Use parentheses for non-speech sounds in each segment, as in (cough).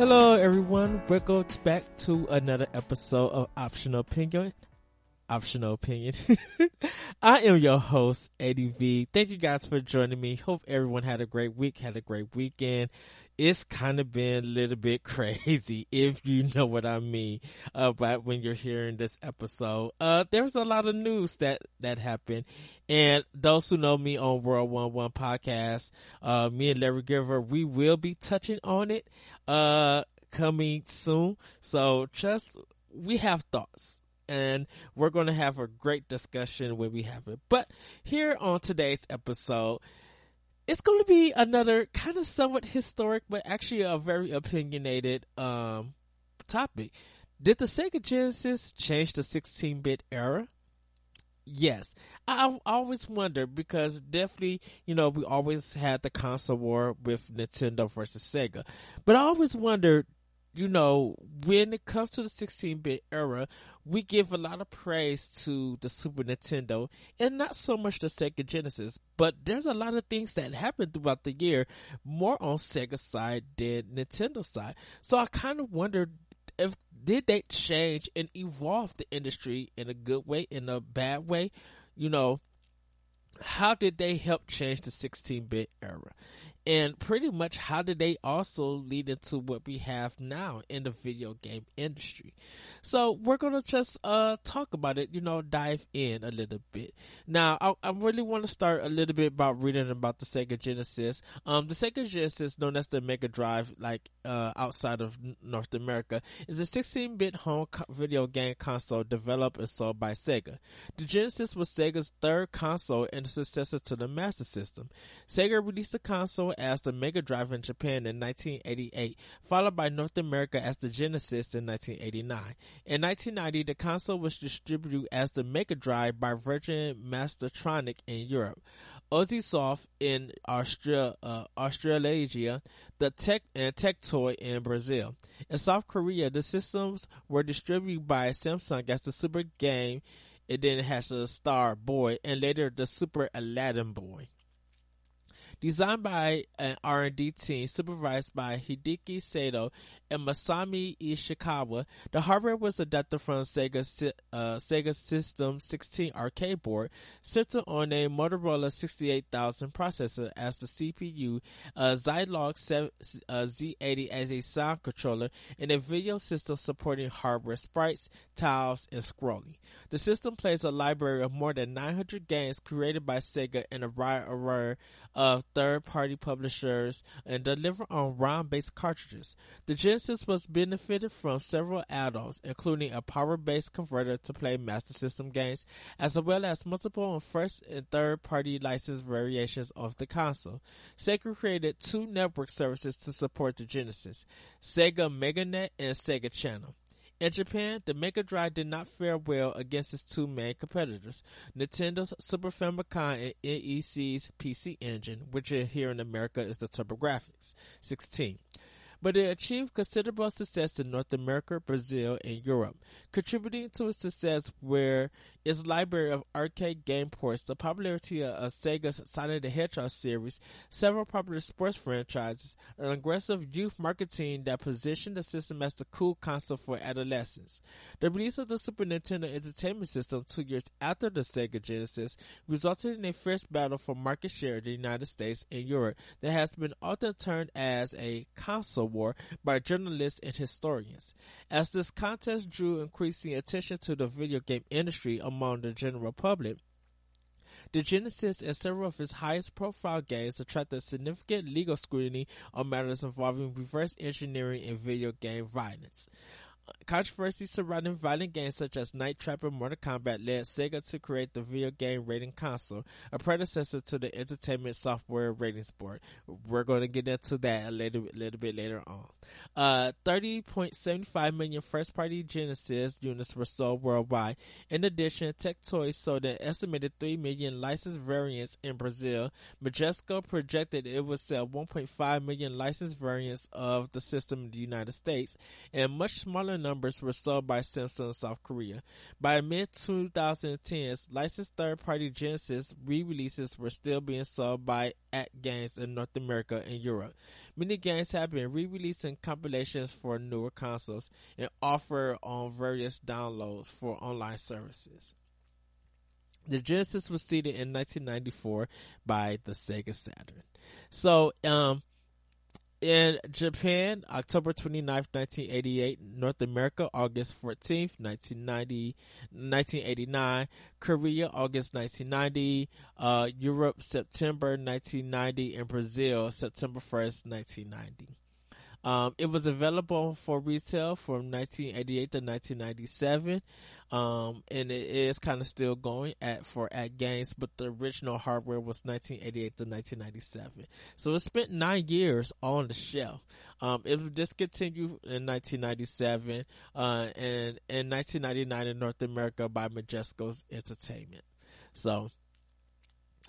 Hello, everyone. Welcome back to another episode of Optional Opinion. Optional Opinion. (laughs) I am your host, Eddie V. Thank you guys for joining me. Hope everyone had a great week, had a great weekend it's kind of been a little bit (laughs) crazy, if you know what I mean, about when you're hearing this episode. Uh, there's a lot of news that, that happened. And those who know me on World One One podcast, uh, me and Larry Giver, we will be touching on it, uh, coming soon. So just, we have thoughts and we're going to have a great discussion when we have it. But here on today's episode, it's going to be another kind of somewhat historic, but actually a very opinionated um, topic. Did the Sega Genesis change the 16-bit era? Yes. I, I always wonder because definitely, you know, we always had the console war with Nintendo versus Sega. But I always wondered, you know, when it comes to the 16-bit era, we give a lot of praise to the Super Nintendo and not so much the Sega Genesis, but there's a lot of things that happened throughout the year more on Sega side than Nintendo side. So I kind of wondered if did they change and evolve the industry in a good way, in a bad way? You know, how did they help change the 16-bit era? And pretty much how did they also lead into what we have now in the video game industry? So we're gonna just uh talk about it you know dive in a little bit. Now i, I really want to start a little bit about reading about the sega genesis. Um the sega genesis known as the mega drive like uh outside of north america is a 16-bit home co- video game console developed and sold by sega. The genesis was sega's third console and the successor to the master system. Sega released the console as the Mega Drive in Japan in 1988, followed by North America as the Genesis in 1989. In 1990, the console was distributed as the Mega Drive by Virgin Mastertronic in Europe. Ozisoft in Austria, uh, Australasia, the Tech and Tectoy in Brazil. In South Korea, the systems were distributed by Samsung as the Super Game. It then has the Star Boy and later the Super Aladdin Boy. Designed by an R&D team supervised by Hideki Sato and Masami Ishikawa, the hardware was adapted from Sega, uh, Sega System 16 arcade board, centered on a Motorola 68000 processor as the CPU, a Zilog 7, uh, Z80 as a sound controller, and a video system supporting hardware sprites, tiles, and scrolling. The system plays a library of more than 900 games created by Sega and a wide array of third-party publishers and delivered on ROM-based cartridges. The Genesis was benefited from several add-ons, including a Power Base Converter to play Master System games, as well as multiple first and third-party licensed variations of the console. Sega created two network services to support the Genesis, Sega MegaNet and Sega Channel. In Japan, the Mega Drive did not fare well against its two main competitors, Nintendo's Super Famicom and NEC's PC Engine, which here in America is the TurboGrafx 16 but it achieved considerable success in North America, Brazil, and Europe, contributing to its success where its library of arcade game ports, the popularity of Sega's Sonic the Hedgehog series, several popular sports franchises, and aggressive youth marketing that positioned the system as the cool console for adolescents. The release of the Super Nintendo Entertainment System two years after the Sega Genesis resulted in a fierce battle for market share in the United States and Europe that has been often termed as a console war by journalists and historians. As this contest drew increasing attention to the video game industry among the general public, the Genesis and several of its highest profile games attracted significant legal scrutiny on matters involving reverse engineering and video game violence. Controversy surrounding violent games such as Night Trap and Mortal Kombat led Sega to create the video game rating console, a predecessor to the entertainment software ratings board. We're going to get into that a little, little bit later on. Uh, 30.75 million first party Genesis units were sold worldwide. In addition, Tech Toys sold an estimated 3 million licensed variants in Brazil. Majesco projected it would sell 1.5 million licensed variants of the system in the United States, and much smaller numbers were sold by Samsung South Korea. By mid 2010s, licensed third party Genesis re releases were still being sold by AtGames in North America and Europe. Many games have been re releasing compilations for newer consoles and offer on various downloads for online services. The Genesis was seeded in 1994 by the Sega Saturn. So, um, in Japan, October 29th, 1988. North America, August 14th, 1990, 1989. Korea, August 1990. Uh, Europe, September 1990. And Brazil, September 1st, 1990. Um, it was available for retail from 1988 to 1997. Um, and it is kind of still going at for AtGames, but the original hardware was 1988 to 1997. So it spent nine years on the shelf. Um, it was discontinued in 1997, uh, and in 1999 in North America by Majesco's Entertainment. So,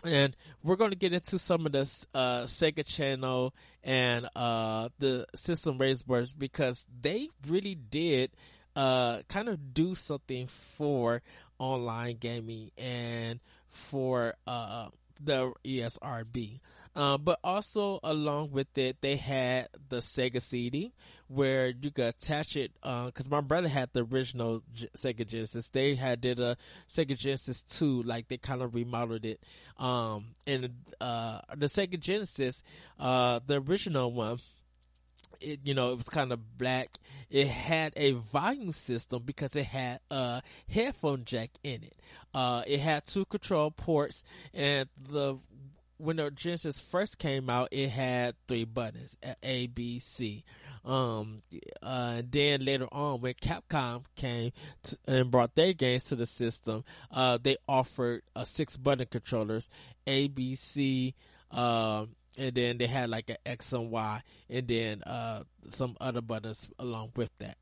and we're going to get into some of this uh, Sega Channel and uh, the System Raised Words because they really did uh, kind of do something for online gaming and for uh, the ESRB. Uh, but also along with it, they had the Sega CD where you could attach it. Because uh, my brother had the original G- Sega Genesis. They had did a Sega Genesis two, like they kind of remodeled it. Um, and uh, the Sega Genesis, uh, the original one it, you know, it was kind of black. It had a volume system because it had a headphone jack in it. Uh, it had two control ports and the, when the Genesis first came out, it had three buttons, A, B, C. Um, uh, then later on, when Capcom came to, and brought their games to the system, uh, they offered uh, six button controllers, A, B, C, um, and then they had like an X and Y, and then uh, some other buttons along with that.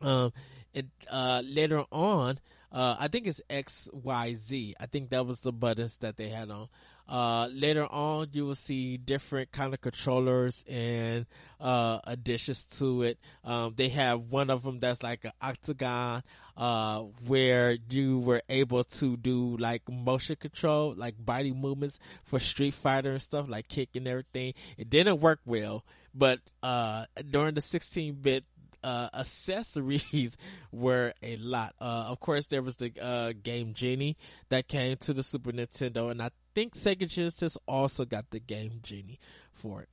Um, and uh, later on, uh, I think it's X Y Z. I think that was the buttons that they had on. Uh, later on, you will see different kind of controllers and uh, additions to it. Um, they have one of them that's like an octagon, uh, where you were able to do like motion control, like body movements for Street Fighter and stuff, like kick and everything. It didn't work well, but uh, during the 16-bit uh, accessories (laughs) were a lot. Uh, of course, there was the uh, game Genie that came to the Super Nintendo, and I think Sega Genesis also got the game Genie for it.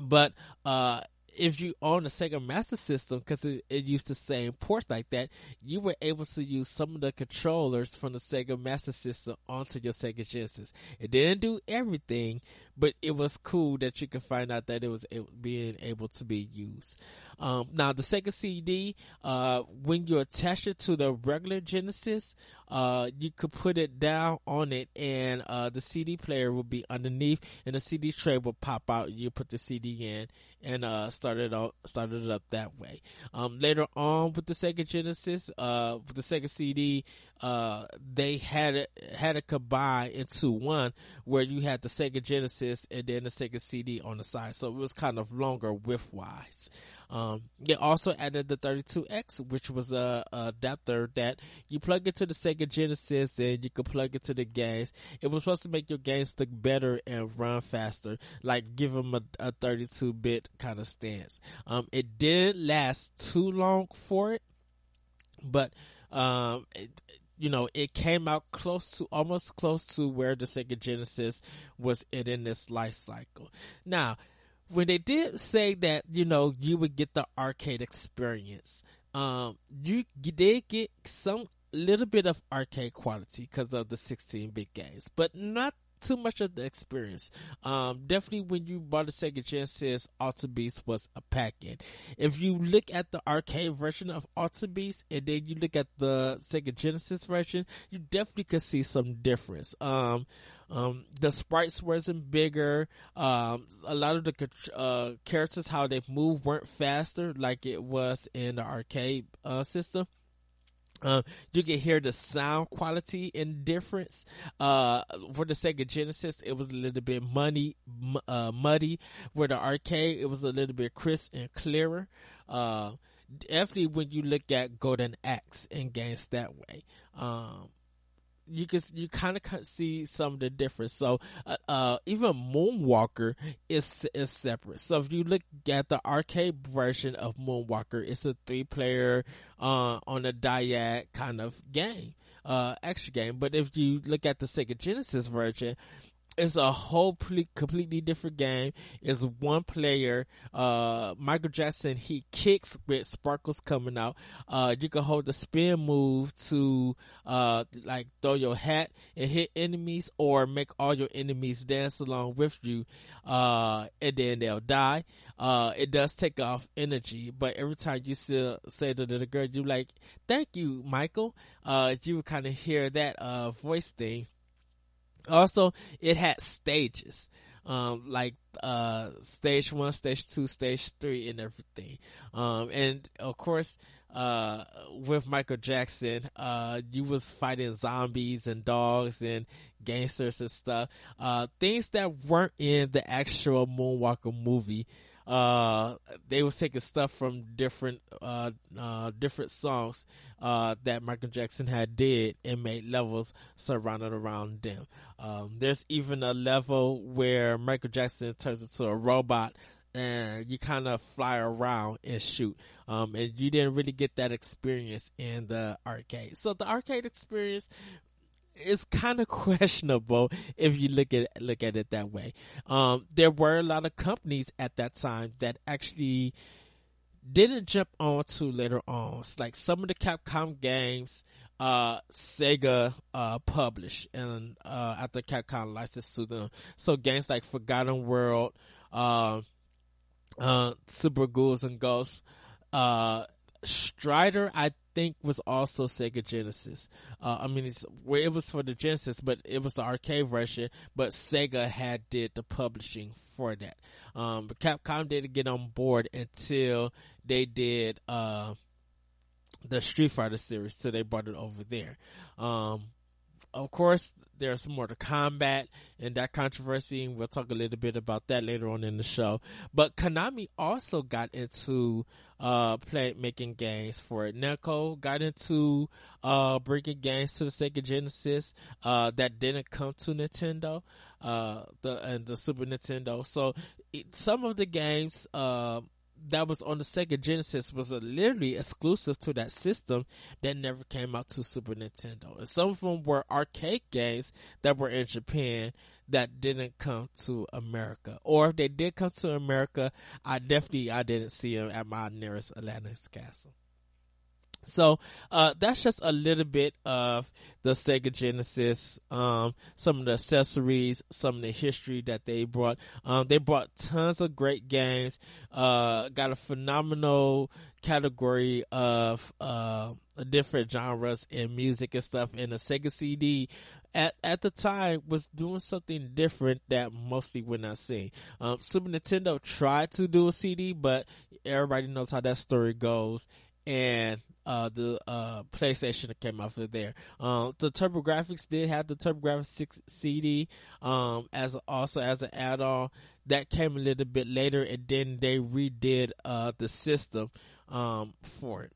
But uh, if you own a Sega Master System, because it, it, used the same ports like that, you were able to use some of the controllers from the Sega Master System onto your Sega Genesis. It didn't do everything, but it was cool that you could find out that it was being able to be used. Um, now the Sega CD, uh, when you attach it to the regular Genesis, uh, you could put it down on it and, uh, the CD player will be underneath and the CD tray will pop out. You put the CD in and, uh, start it up, started it up that way. Um, later on with the Sega Genesis, uh, with the Sega CD, uh, they had it, had it combined into one where you had the Sega Genesis and then the Sega CD on the side. So it was kind of longer width wise. Um, they also added the 32X, which was a, a, adapter that you plug into the Sega Genesis and you could plug it to the games. It was supposed to make your games look better and run faster, like give them a, a 32-bit kind of stance. Um, it didn't last too long for it, but um, it, you know, it came out close to, almost close to where the Sega Genesis was in this life cycle. Now, when they did say that, you know, you would get the arcade experience, um, you, you did get some little bit of arcade quality because of the 16 bit games, but not too much of the experience. Um, definitely when you bought a Sega Genesis, Alter Beast was a pack-in. If you look at the arcade version of Alter Beast and then you look at the Sega Genesis version, you definitely could see some difference. Um, um, the sprites wasn't bigger. Um, a lot of the uh, characters, how they move, weren't faster like it was in the arcade uh, system. Uh, you can hear the sound quality and difference. Uh, for the Sega Genesis, it was a little bit muddy, uh, muddy. Where the arcade, it was a little bit crisp and clearer. Uh, definitely when you look at Golden Axe and games that way, um, you can you kind of see some of the difference. So, uh, uh, even Moonwalker is is separate. So if you look at the arcade version of Moonwalker, it's a three player uh, on a dyad kind of game, uh, extra game. But if you look at the Sega Genesis version, it's a whole completely different game. It's one player. Uh, Michael Jackson he kicks with sparkles coming out. Uh, you can hold the spin move to uh like throw your hat and hit enemies, or make all your enemies dance along with you. Uh, and then they'll die. Uh, it does take off energy, but every time you still say to the girl, you like, "Thank you, Michael." Uh, you kind of hear that uh voice thing also, it had stages, um, like, uh, stage one, stage two, stage three, and everything. Um, and of course, uh, with Michael Jackson, uh, you was fighting zombies and dogs and gangsters and stuff. Uh, things that weren't in the actual Moonwalker movie uh, they was taking stuff from different, uh, uh, different songs, uh, that Michael Jackson had did and made levels surrounded around them. Um, there's even a level where Michael Jackson turns into a robot and you kind of fly around and shoot. Um, and you didn't really get that experience in the arcade. So the arcade experience is kind of (laughs) questionable if you look at look at it that way. Um, there were a lot of companies at that time that actually didn't jump on to later on. It's like some of the Capcom games, uh, Sega, uh, published and, uh, after Capcom licensed to them. So games like Forgotten World, uh, uh, Super Ghouls and Ghosts, uh, Strider, I think was also Sega Genesis. Uh, I mean, where it was for the Genesis, but it was the arcade version. But Sega had did the publishing for that. Um, but Capcom didn't get on board until they did uh, the Street Fighter series, so they brought it over there. Um, of course, there's Mortal Kombat and that controversy, and we'll talk a little bit about that later on in the show. But Konami also got into uh, play making games for it. Namco got into uh, bringing games to the Sega Genesis uh, that didn't come to Nintendo, uh, the and the Super Nintendo. So it, some of the games uh, that was on the Sega Genesis was literally exclusive to that system that never came out to Super Nintendo. And some of them were arcade games that were in Japan that didn't come to America. Or if they did come to America, I definitely, I didn't see them at my nearest Aladdin's Castle. So, uh, that's just a little bit of the Sega Genesis, um, some of the accessories, some of the history that they brought. Um, they brought tons of great games, uh, got a phenomenal category of, uh, different genres and music and stuff. And the Sega CD at, at the time was doing something different that mostly we're not seeing. Um, Super Nintendo tried to do a CD, but everybody knows how that story goes. And uh, the uh, PlayStation that came out of there. Um, the TurboGrafx did have the TurboGrafx CD um, as also as an add-on that came a little bit later, and then they redid uh, the system um, for it.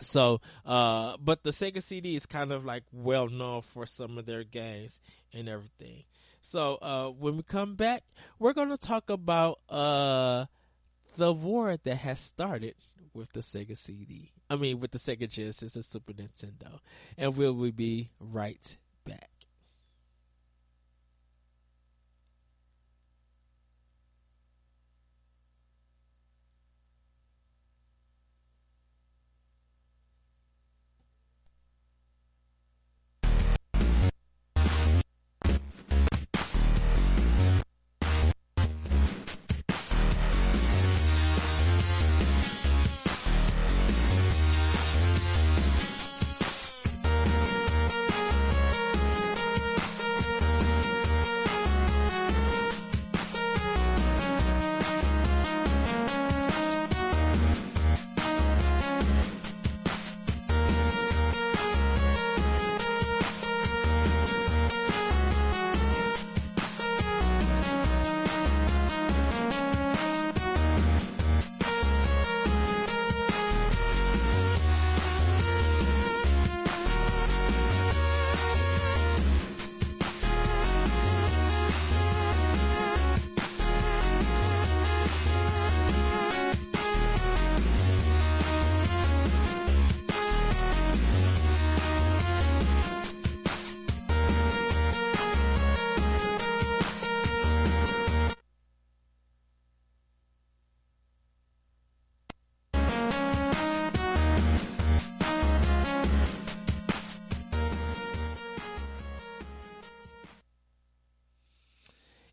So, uh, but the Sega CD is kind of like well known for some of their games and everything. So, uh, when we come back, we're going to talk about, uh, the war that has started with the Sega CD. I mean, with the Sega Genesis and Super Nintendo. And we be right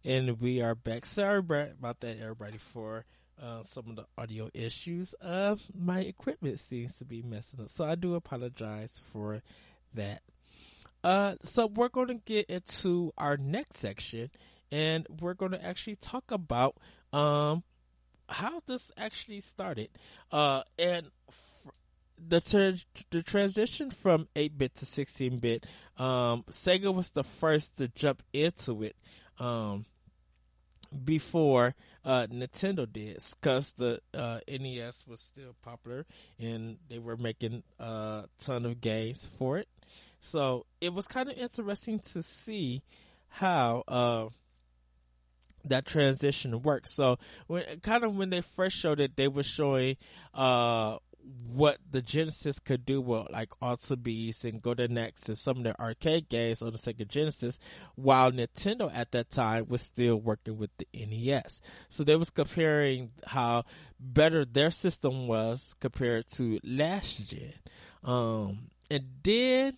and we are back. Sorry about that, everybody, for uh, some of the audio issues. Uh, my equipment seems to be messing up, so I do apologize for that. Uh, so we're going to get into our next section, and we're going to actually talk about um how this actually started. Uh, and f- the ter- the transition from 8 bit to 16 bit, um, Sega was the first to jump into it. Um, before uh, Nintendo did, because the uh, NES was still popular and they were making a ton of games for it. So it was kind of interesting to see how uh, that transition worked. So when kind of when they first showed it, they were showing uh, what the Genesis could do with like Alter Beast and Golden Axe and some of the arcade games on the Sega Genesis, while Nintendo at that time was still working with the NES. So they was comparing how better their system was compared to last gen. Um, and then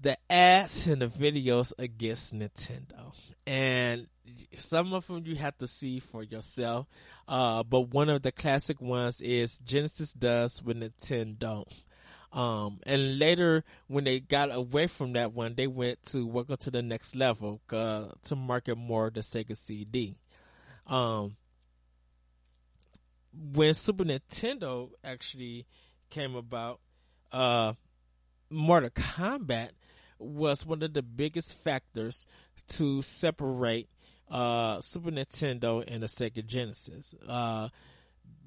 the ads and the videos against Nintendo. And some of them you have to see for yourself. Uh, but one of the classic ones is Genesis does when Nintendo. Don't. Um, and later when they got away from that one, they went to Welcome to the Next Level, uh, to market more the Sega CD. Um, when Super Nintendo actually came about, uh, Mortal Kombat was one of the biggest factors to separate uh, Super Nintendo and the Sega Genesis. Uh,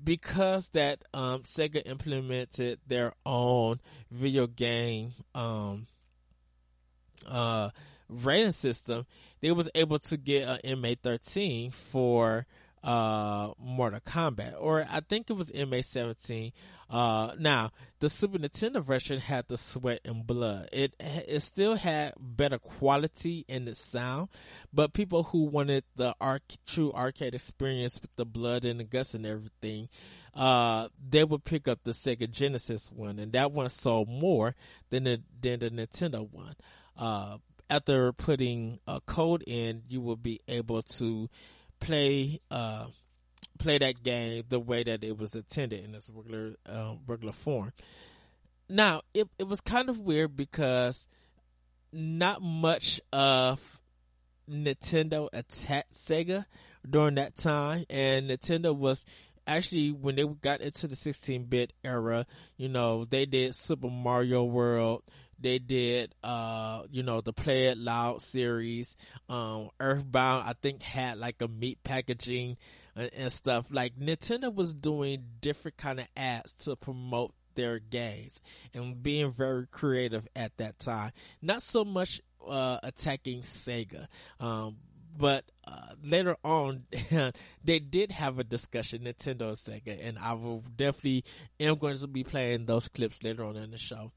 because that um, Sega implemented their own video game um, uh, rating system, they was able to get an MA13 for uh, Mortal Kombat, or I think it was MA17. Uh, now the Super Nintendo version had the sweat and blood. It it still had better quality in the sound, but people who wanted the arc, true arcade experience with the blood and the guts and everything, uh, they would pick up the Sega Genesis one, and that one sold more than the than the Nintendo one. Uh, after putting a code in, you will be able to play uh, play that game the way that it was intended in its regular uh, regular form. Now it it was kind of weird because not much of Nintendo attacked Sega during that time, and Nintendo was actually when they got into the 16-bit era, you know, they did Super Mario World, they did, uh, you know, the Play It Loud series. Um, Earthbound, I think had like a meat packaging and, and stuff. Like Nintendo was doing different kind of ads to promote their games and being very creative at that time. Not so much, uh, attacking Sega. Um, but uh, later on, (laughs) they did have a discussion, Nintendo and Sega, and I will definitely am going to be playing those clips later on in the show.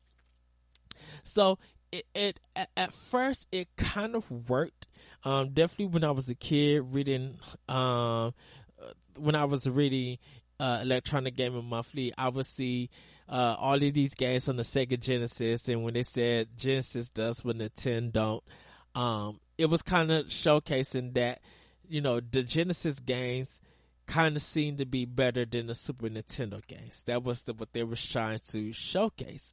So it, it at, at, first it kind of worked. Um, definitely when I was a kid reading, um, uh, when I was reading uh, Electronic Gaming Monthly, I would see uh, all of these games on the Sega Genesis, and when they said Genesis does what Nintendo don't, um, it was kind of showcasing that you know the Genesis games kind of seemed to be better than the Super Nintendo games. That was the, what they were trying to showcase.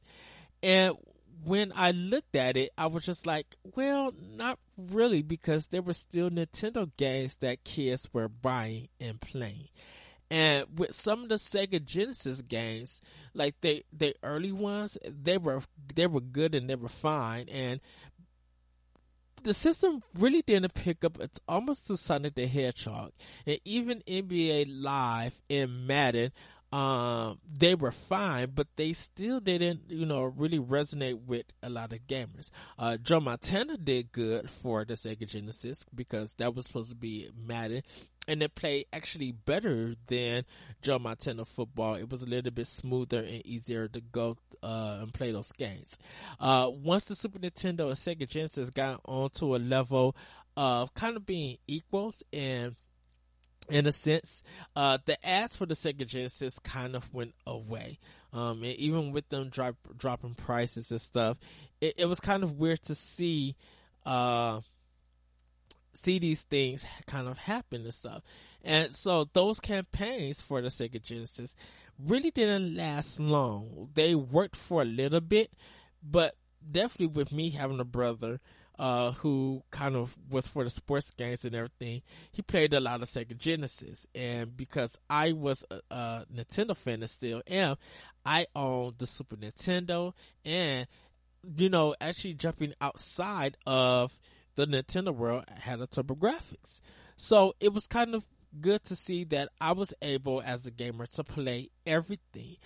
And when I looked at it, I was just like, well, not really, because there were still Nintendo games that kids were buying and playing. And with some of the Sega Genesis games, like they, the early ones, they were, they were good and they were fine. And the system really didn't pick up. It's almost to Sonic the Hedgehog, and even NBA Live and Madden um, they were fine, but they still didn't, you know, really resonate with a lot of gamers. Uh, Joe Montana did good for the Sega Genesis because that was supposed to be Madden, and it played actually better than Joe Montana football. It was a little bit smoother and easier to go uh, and play those games. Uh, once the Super Nintendo and Sega Genesis got onto a level of kind of being equals and in a sense, uh, the ads for the Sega Genesis kind of went away. Um, and even with them drop, dropping prices and stuff, it, it, was kind of weird to see, uh, see these things kind of happen and stuff. And so those campaigns for the Sega Genesis really didn't last long. They worked for a little bit, but definitely with me having a brother uh, who kind of was for the sports games and everything, he played a lot of Sega Genesis. And because I was a, a Nintendo fan and still am, I owned the Super Nintendo and, you know, actually jumping outside of the Nintendo world had a TurboGrafx. So it was kind of good to see that I was able as a gamer to play everything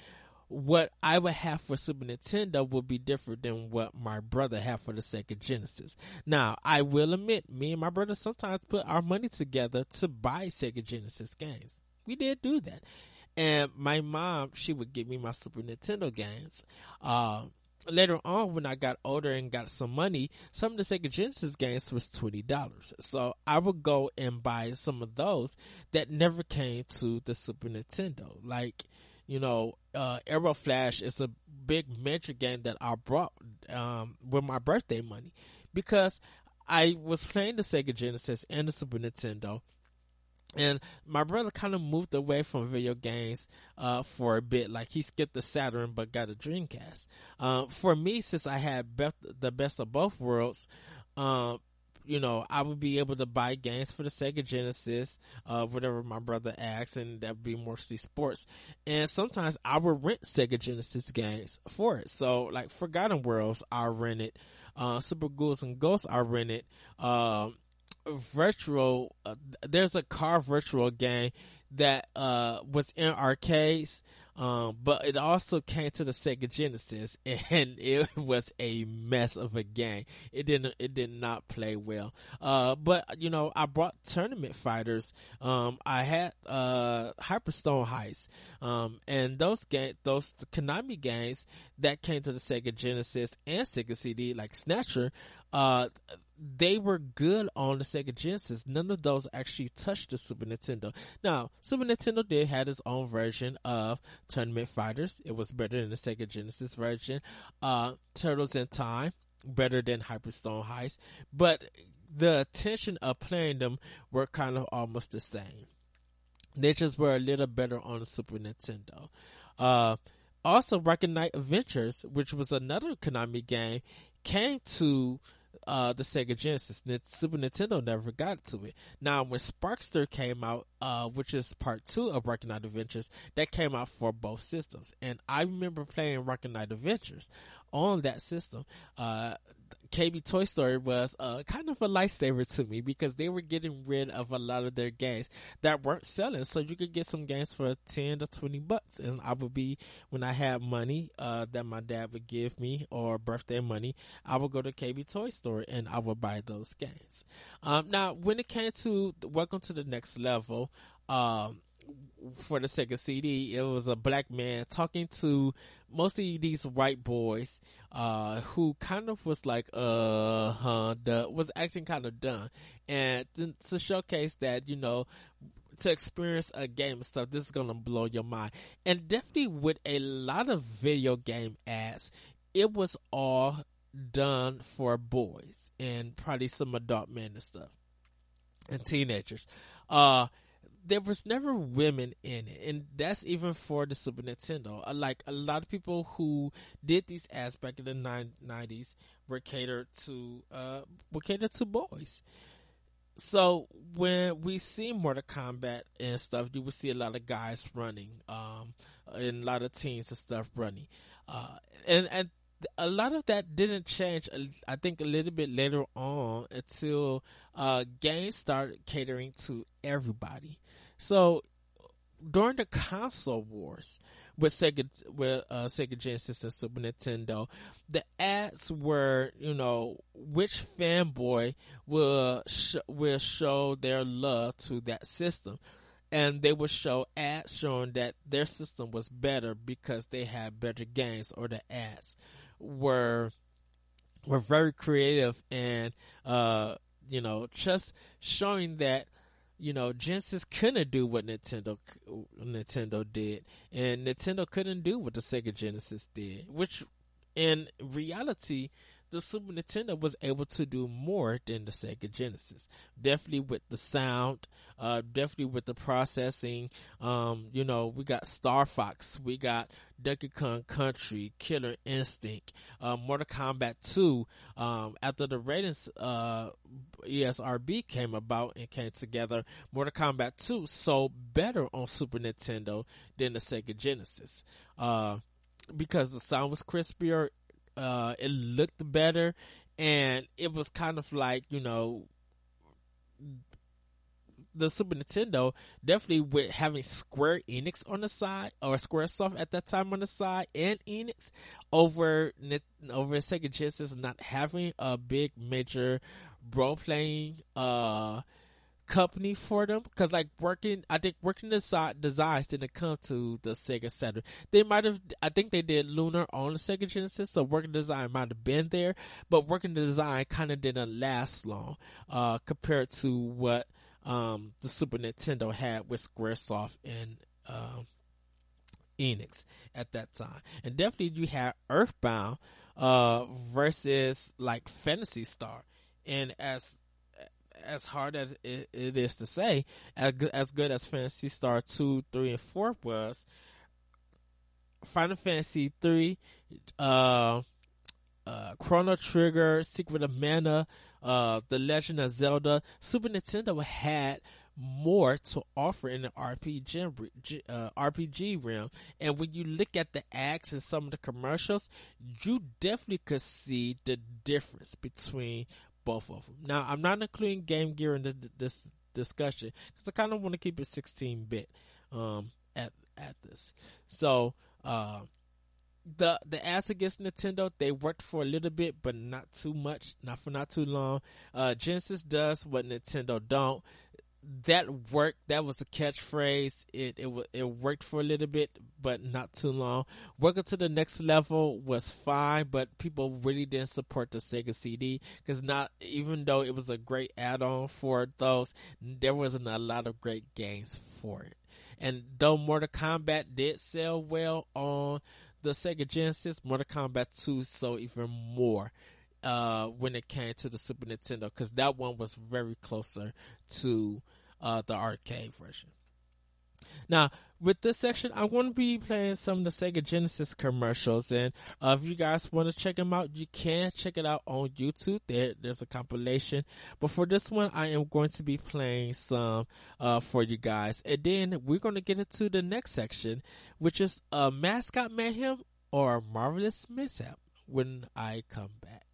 what I would have for Super Nintendo would be different than what my brother had for the Sega Genesis. Now, I will admit, me and my brother sometimes put our money together to buy Sega Genesis games. We did do that. And my mom, she would give me my Super Nintendo games. Uh, later on, when I got older and got some money, some of the Sega Genesis games was twenty dollars. So I would go and buy some of those that never came to the Super Nintendo. Like you know, uh, Aeroflash is a big major game that I brought um, with my birthday money because I was playing the Sega Genesis and the Super Nintendo. And my brother kind of moved away from video games uh, for a bit. Like he skipped the Saturn but got a Dreamcast. Um, for me, since I had best, the best of both worlds, um, you know, I would be able to buy games for the Sega Genesis, uh, whatever my brother asks, and that would be mostly sports. And sometimes I would rent Sega Genesis games for it. So, like Forgotten Worlds, I rented, uh, Super Ghouls and Ghosts, I rented, um, virtual, uh, there's a car virtual game that, uh, was in arcades, um, but it also came to the Sega Genesis (laughs) and it was a mess of a game. It didn't, it did not play well. Uh, but you know, I brought tournament fighters. Um, I had, uh, Hyperstone Heist. Um, and those game, those Konami games that came to the Sega Genesis and Sega CD, like Snatcher, uh, they were good on the Sega Genesis. None of those actually touched the Super Nintendo. Now, Super Nintendo did have its own version of Tournament Fighters. It was better than the Sega Genesis version. Uh, Turtles in Time, better than Hyperstone Heist. But the attention of playing them were kind of almost the same. They just were a little better on the Super Nintendo. Uh, also, Rocket Knight Adventures, which was another Konami game, came to uh, the Sega Genesis. Super Nintendo never got to it. Now, when Sparkster came out, uh, which is part two of Rocket Knight Adventures, that came out for both systems. And I remember playing Rocket Knight Adventures on that system. Uh, KB Toy Store was uh, kind of a lifesaver to me because they were getting rid of a lot of their games that weren't selling. So you could get some games for 10 to 20 bucks. And I would be, when I had money uh, that my dad would give me or birthday money, I would go to KB Toy Store and I would buy those games. Um, now, when it came to Welcome to the Next Level, um, for the Sega CD, it was a black man talking to mostly these white boys, uh, who kind of was like, uh, huh, the, was acting kind of dumb. And to, to showcase that, you know, to experience a game stuff, this is gonna blow your mind. And definitely with a lot of video game ads, it was all done for boys and probably some adult men and stuff and teenagers. Uh, there was never women in it, and that's even for the Super Nintendo. Uh, like a lot of people who did these ads back in the nineties were catered to uh were catered to boys. So when we see Mortal Kombat and stuff, you will see a lot of guys running, um, and a lot of teens and stuff running, uh, and and a lot of that didn't change. I think a little bit later on until uh, games started catering to everybody. So during the console wars with Sega with uh, Sega Genesis and Super Nintendo, the ads were you know which fanboy will sh- will show their love to that system. And they would show ads showing that their system was better because they had better games, or the ads were were very creative and uh, you know just showing that you know, Genesis couldn't do what Nintendo Nintendo did, and Nintendo couldn't do what the Sega Genesis did. Which, in reality, the Super Nintendo was able to do more than the Sega Genesis. Definitely with the sound, uh, definitely with the processing. Um, you know, we got Star Fox, we got Donkey Kong Country, Killer Instinct, uh, Mortal Kombat 2. Um, after the ratings, uh, ESRB came about and came together, Mortal Kombat 2 sold better on Super Nintendo than the Sega Genesis. Uh, because the sound was crispier, uh, it looked better, and it was kind of like, you know, the Super Nintendo, definitely with having Square Enix on the side or SquareSoft at that time on the side and Enix over over Sega Genesis not having a big major role playing uh company for them? Because like working i think working the design designs didn't come to the sega saturn. They might have i think they did lunar on the sega genesis so working design might have been there but working design kind of didn't last long uh compared to what um the super nintendo had with squaresoft and um enix at that time. And definitely you had earthbound uh versus like Phantasy Star. And as as hard as it, it is to say, as good, as good as Phantasy Star 2, 3, and 4 was, Final Fantasy 3, uh, uh, Chrono Trigger, Secret of Mana, uh, The Legend of Zelda, Super Nintendo had more to offer in the RPG uh, RPG realm. And when you look at the acts and some of the commercials, you definitely could see the difference between both of them. Now, I'm not including Game Gear in the, this discussion because I kind of want to keep it 16 bit um, at at this. So uh, the the ads against Nintendo they worked for a little bit, but not too much, not for not too long. Uh, Genesis does what Nintendo don't that worked. That was a catchphrase. It it it worked for a little bit, but not too long. Working to the next level was fine, but people really didn't support the Sega CD because not even though it was a great add-on for those, there wasn't a lot of great games for it. And though Mortal Kombat did sell well on the Sega Genesis, Mortal Kombat 2 sold even more uh, when it came to the Super Nintendo because that one was very closer to uh, the arcade version. Now, with this section, I'm going to be playing some of the Sega Genesis commercials, and uh, if you guys want to check them out, you can check it out on YouTube. There, there's a compilation. But for this one, I am going to be playing some uh, for you guys, and then we're going to get into the next section, which is a mascot mayhem or marvelous mishap. When I come back.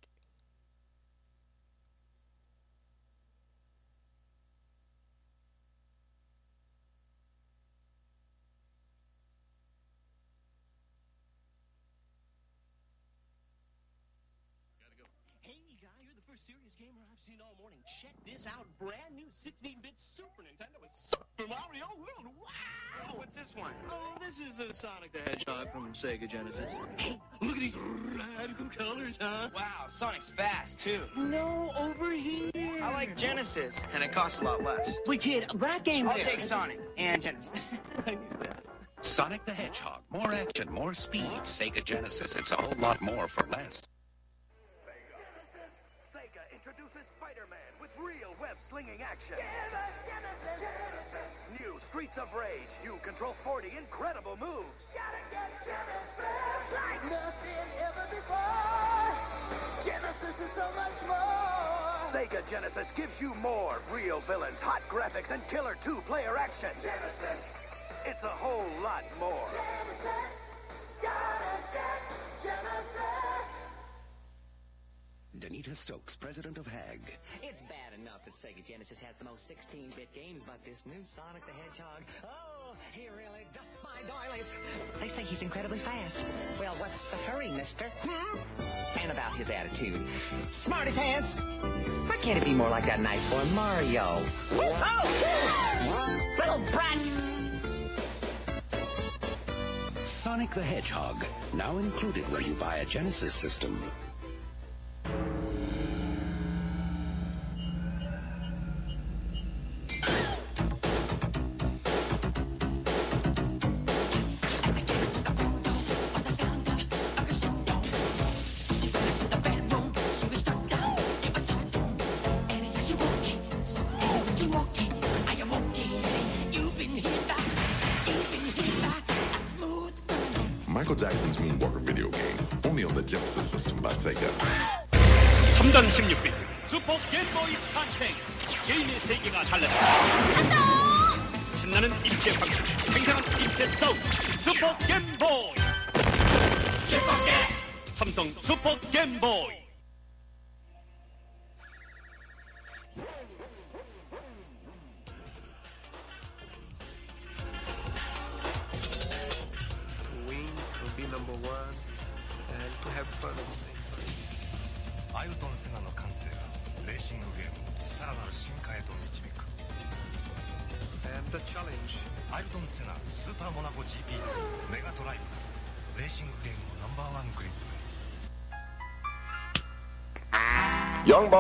check this out. Brand new 16-bit Super Nintendo with Super Mario World. Wow! What's this one? Oh, this is a Sonic the Hedgehog from Sega Genesis. Look at these radical colors, huh? Wow, Sonic's fast, too. No, over here. I like Genesis, and it costs a lot less. Wait, kid, that game I'll there. take Sonic and Genesis. (laughs) I knew that. Sonic the Hedgehog. More action, more speed. Sega Genesis. It's a whole lot more for less. Real web-slinging action. New Streets of Rage. You control 40 incredible moves. like nothing ever before. Genesis is so much more. Sega Genesis gives you more real villains, hot graphics, and killer two-player action. Genesis, It's a whole lot more. Genesis, gotta get Genesis. Danita Stokes, president of HAG. It's bad enough that Sega Genesis has the most 16-bit games, but this new Sonic the Hedgehog, oh, he really ducked my doilies. They say he's incredibly fast. Well, what's the hurry, mister? Hmm? And about his attitude. Smarty pants! Why can't it be more like that nice boy Mario? Oh! Little brat! Sonic the Hedgehog. Now included when you buy a Genesis system. Michael Jackson's Moonwalker video game, only on the Genesis system by Sega. 첨단 16빅 슈퍼 게임보이 탄생. 게임의 세계가 달라진다. 신나는 입체 방향 생생한 입체 사운드 슈퍼 게임보이. 슈퍼 게임 삼성 슈퍼 게임보이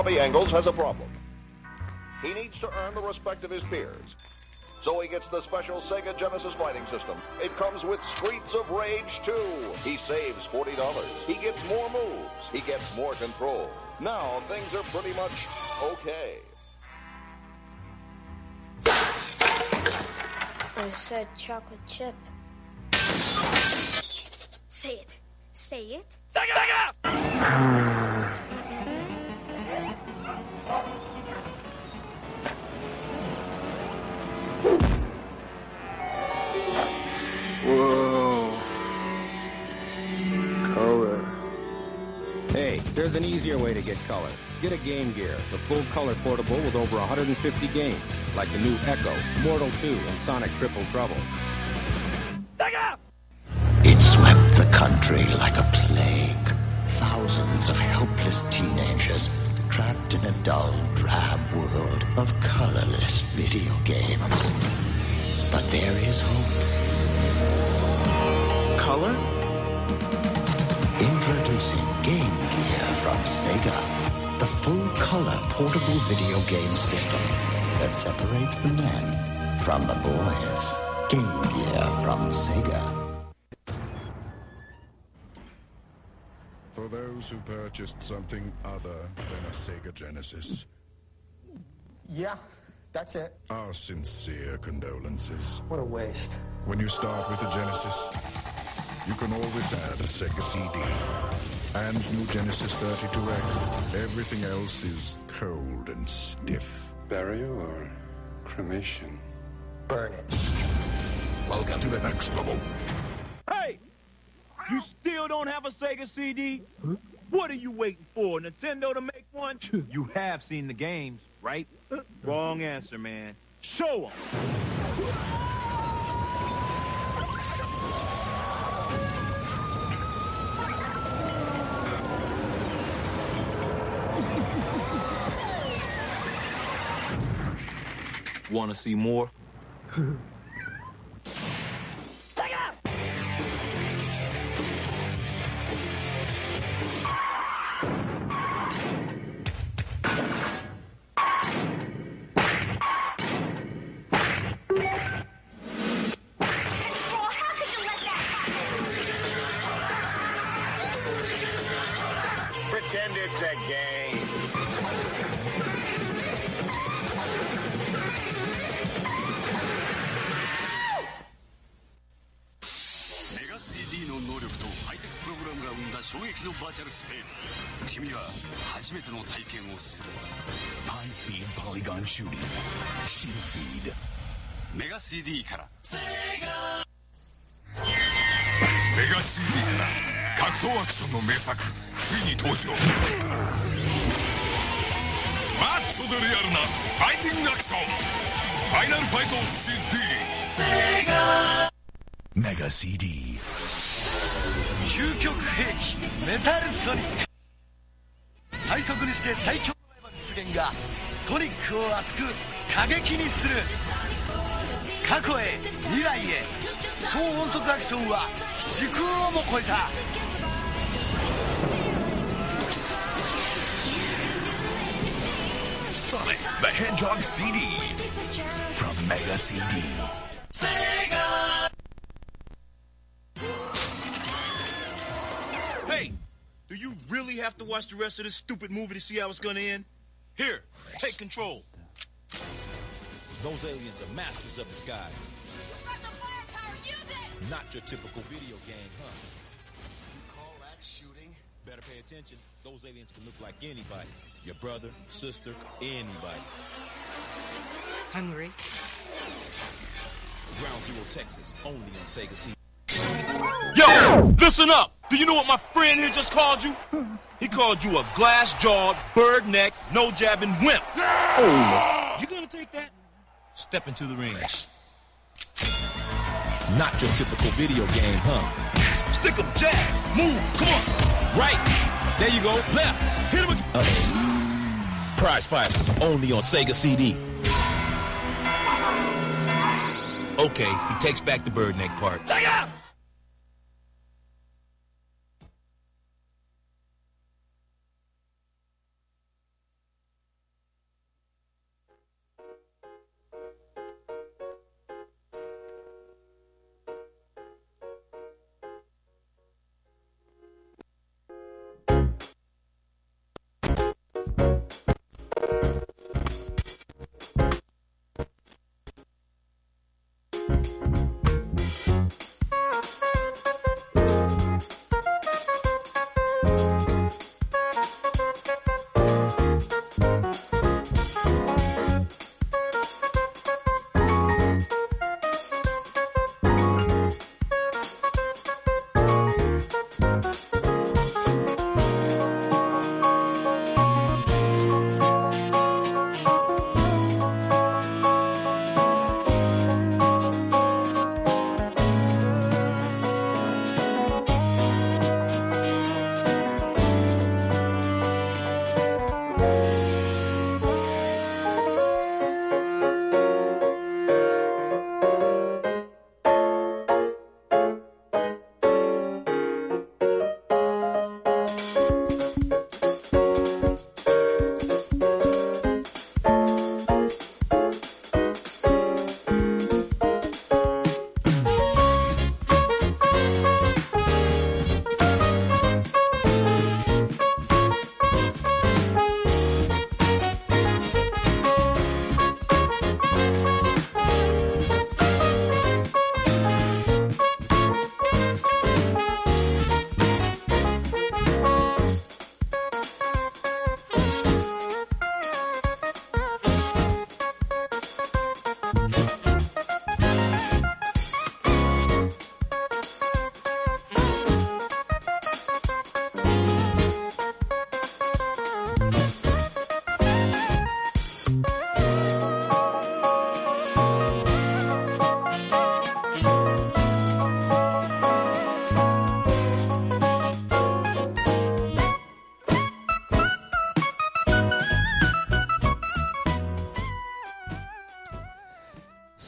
Young Bobby Engels has a problem. He needs to earn the respect of his peers. So he gets the special Sega Genesis fighting system. It comes with Streets of Rage 2. He saves $40. He gets more moves. He gets more control. Now things are pretty much okay. I said chocolate chip. Say it. Say it. Whoa. There's an easier way to get color. Get a Game Gear, the full color portable with over 150 games, like the new Ecco, Mortal 2, and Sonic Triple Trouble. It swept the country like a plague. Thousands of helpless teenagers trapped in a dull, drab world of colorless video games. But there is hope. Color? Introducing Game Gear from Sega. The full color portable video game system that separates the men from the boys. Game Gear from Sega. For those who purchased something other than a Sega Genesis, Yeah, that's it. our sincere condolences. What a waste. When you start with a Genesis, you can always add a Sega CD. And new Genesis 32X. Everything else is cold and stiff. Burial or cremation? Burn it. Welcome to the next level. Hey! You still don't have a Sega CD? What are you waiting for? Nintendo to make one? You have seen the games, right? Uh, Wrong answer, man. Show 'em. Want to see more? (laughs) Polygon Shooting Steam Feed メガ CD から。メガ CD から格闘アクションの名作ついに登場。マッチョでリアルなファイティングアクション。ファイナルファイト CD Mega CD 究極兵器メタルソニック。最速にして最強のライバル出現がソニックを熱く過激にする過去へ未来へ超音速アクションは時空をも超えた Sonic the Hedgehog CD from Mega CD Hey, do you really have to watch the rest of this stupid movie to see how it's gonna end? Here, Take control. Those aliens are masters of disguise. You've got the firepower, use it! Not your typical video game, huh? You call that shooting? Better pay attention. Those aliens can look like anybody. Your brother, sister, anybody. Hungry? Ground Zero, Texas, only on Sega CD. Yo, listen up. Do you know what my friend here just called you? He called you a glass-jawed, bird-necked, no-jabbing wimp. You gonna take that? Step into the ring. Not your typical video game, huh? Stick 'em, jab, move, come on. Right. There you go. Left. Hit him again. Uh-oh. Prize Fighters, only on Sega CD. Okay, he takes back the bird neck part. Take out!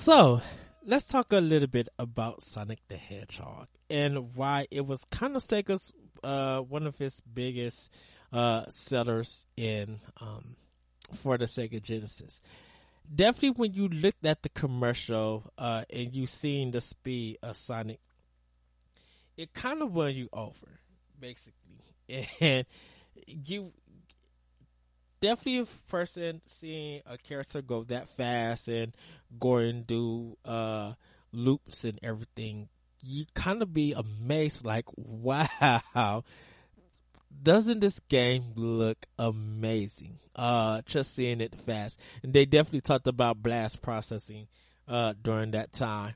So, let's talk a little bit about Sonic the Hedgehog and why it was kind of Sega's uh, one of his biggest uh, sellers in um, for the Sega Genesis. Definitely, when you looked at the commercial uh, and you seen the speed of Sonic, it kind of won you over, basically, (laughs) and you definitely a person seeing a character go that fast and go and do uh, loops and everything, you kind of be amazed, like, wow, doesn't this game look amazing? Uh, just seeing it fast. And they definitely talked about blast processing, uh, during that time.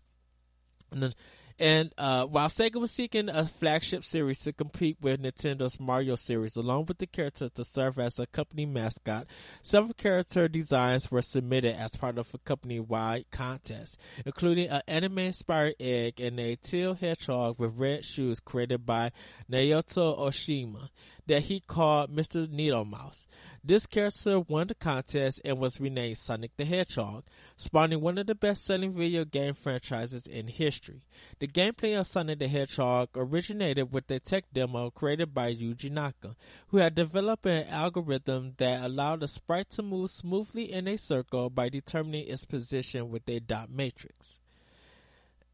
And then, and uh, while Sega was seeking a flagship series to compete with Nintendo's Mario series, along with the character to serve as a company mascot, several character designs were submitted as part of a company-wide contest, including an anime-inspired egg and a teal hedgehog with red shoes created by Naoto Oshima that he called Mr. Needle Mouse. This character won the contest and was renamed Sonic the Hedgehog, spawning one of the best-selling video game franchises in history. The gameplay of Sonic the Hedgehog originated with a tech demo created by Yuji Naka, who had developed an algorithm that allowed the sprite to move smoothly in a circle by determining its position with a dot matrix.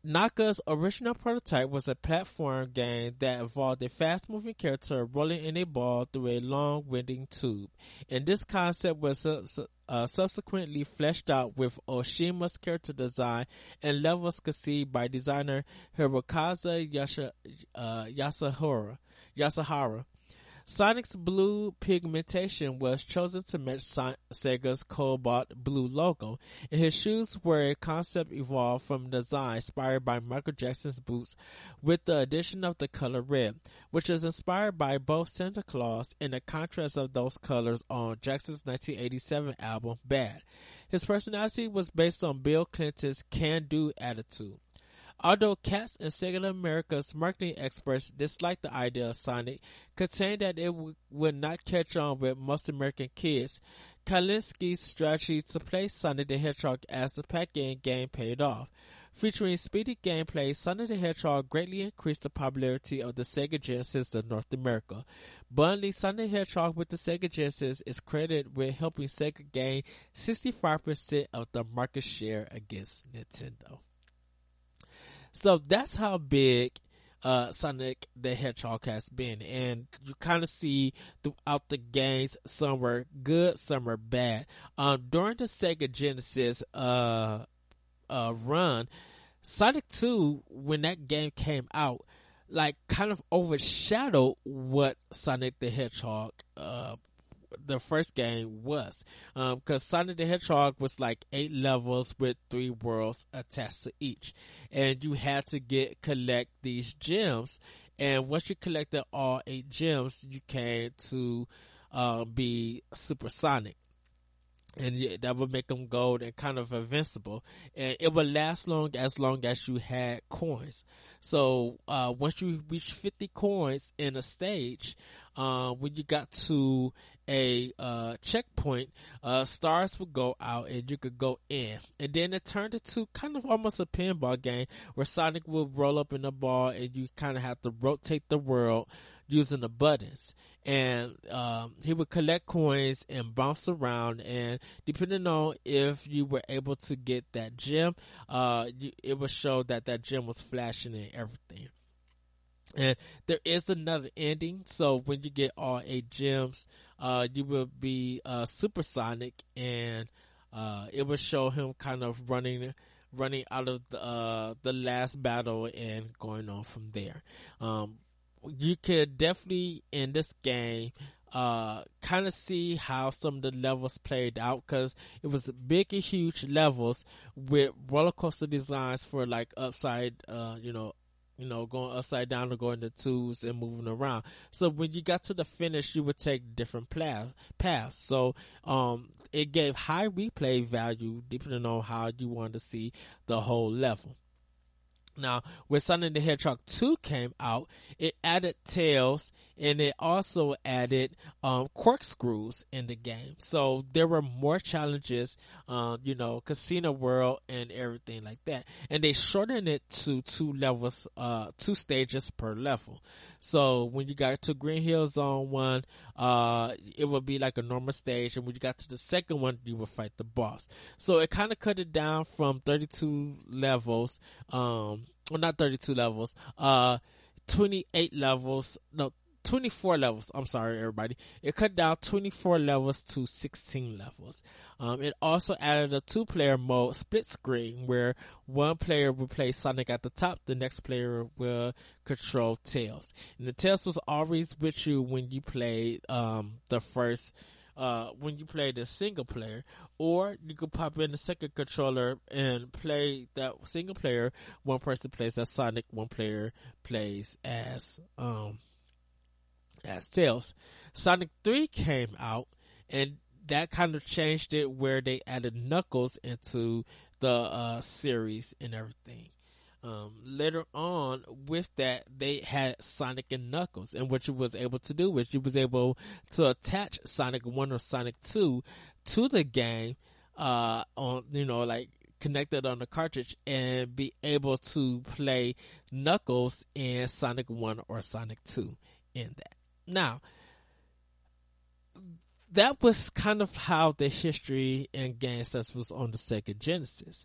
Naka's original prototype was a platform game that involved a fast moving character rolling in a ball through a long winding tube. And this concept was uh, subsequently fleshed out with Oshima's character design and levels conceived by designer Hirokazu Yasha, uh. Sonic's blue pigmentation was chosen to match Sega's cobalt blue logo, and his shoes were a concept evolved from design inspired by Michael Jackson's boots, with the addition of the color red, which is inspired by both Santa Claus and the contrast of those colors on Jackson's 1987 album Bad. His personality was based on Bill Clinton's can-do attitude. Although Katz and Sega America's marketing experts disliked the idea of Sonic, contending that it w- would not catch on with most American kids, Kalinske's strategy to play Sonic the Hedgehog as the pack-in game paid off. Featuring speedy gameplay, Sonic the Hedgehog greatly increased the popularity of the Sega Genesis in North America. Bluntly, Sonic the Hedgehog with the Sega Genesis is credited with helping Sega gain 65% of the market share against Nintendo. So that's how big uh, Sonic the Hedgehog has been, and you kind of see throughout the games some were good, some were bad. Um, during the Sega Genesis uh, uh, run, Sonic Two, when that game came out, like kind of overshadowed what Sonic the Hedgehog uh, the first game was. Um, cause Sonic the Hedgehog was like eight levels with three worlds attached to each. And you had to get, collect these gems. And once you collected all eight gems, you came to, uh, be supersonic. And that would make them gold and kind of invincible. And it would last long as long as you had coins. So, uh, once you reach 50 coins in a stage, uh, when you got to a uh, checkpoint, uh, stars would go out and you could go in. And then it turned into kind of almost a pinball game where Sonic would roll up in the ball and you kind of have to rotate the world using the buttons. And um, he would collect coins and bounce around. And depending on if you were able to get that gem, uh, you, it would show that that gem was flashing and everything. And there is another ending. So when you get all eight gems, uh, you will be, uh, supersonic and, uh, it will show him kind of running, running out of the, uh, the last battle and going on from there. Um, you could definitely in this game, uh, kind of see how some of the levels played out because it was big and huge levels with roller coaster designs for like upside, uh, you know, you know, going upside down or going to twos and moving around. So when you got to the finish, you would take different paths. paths. So, um, it gave high replay value depending on how you wanted to see the whole level. Now, when Sonic the Hedgehog 2 came out, it added tails and it also added um, corkscrews in the game. So there were more challenges, um, you know, Casino World and everything like that. And they shortened it to two levels, uh, two stages per level. So when you got to Green Hill Zone 1, uh, it would be like a normal stage. And when you got to the second one, you would fight the boss. So it kind of cut it down from 32 levels, um, well, not 32 levels, uh, 28 levels, no, 24 levels. I'm sorry, everybody. It cut down 24 levels to 16 levels. Um, it also added a two player mode split screen where one player will play Sonic at the top, the next player will control Tails. And the Tails was always with you when you played, um, the first, uh, when you play the single player, or you could pop in the second controller and play that single player. One person plays as Sonic, one player plays as, um, as Tails. Sonic 3 came out and that kind of changed it where they added Knuckles into the uh, series and everything. Um, later on with that, they had Sonic and Knuckles and what you was able to do was you was able to attach Sonic 1 or Sonic 2 to the game, uh, on, you know, like connected on the cartridge and be able to play Knuckles in Sonic 1 or Sonic 2 in that. Now, that was kind of how the history and games that was on the Sega Genesis.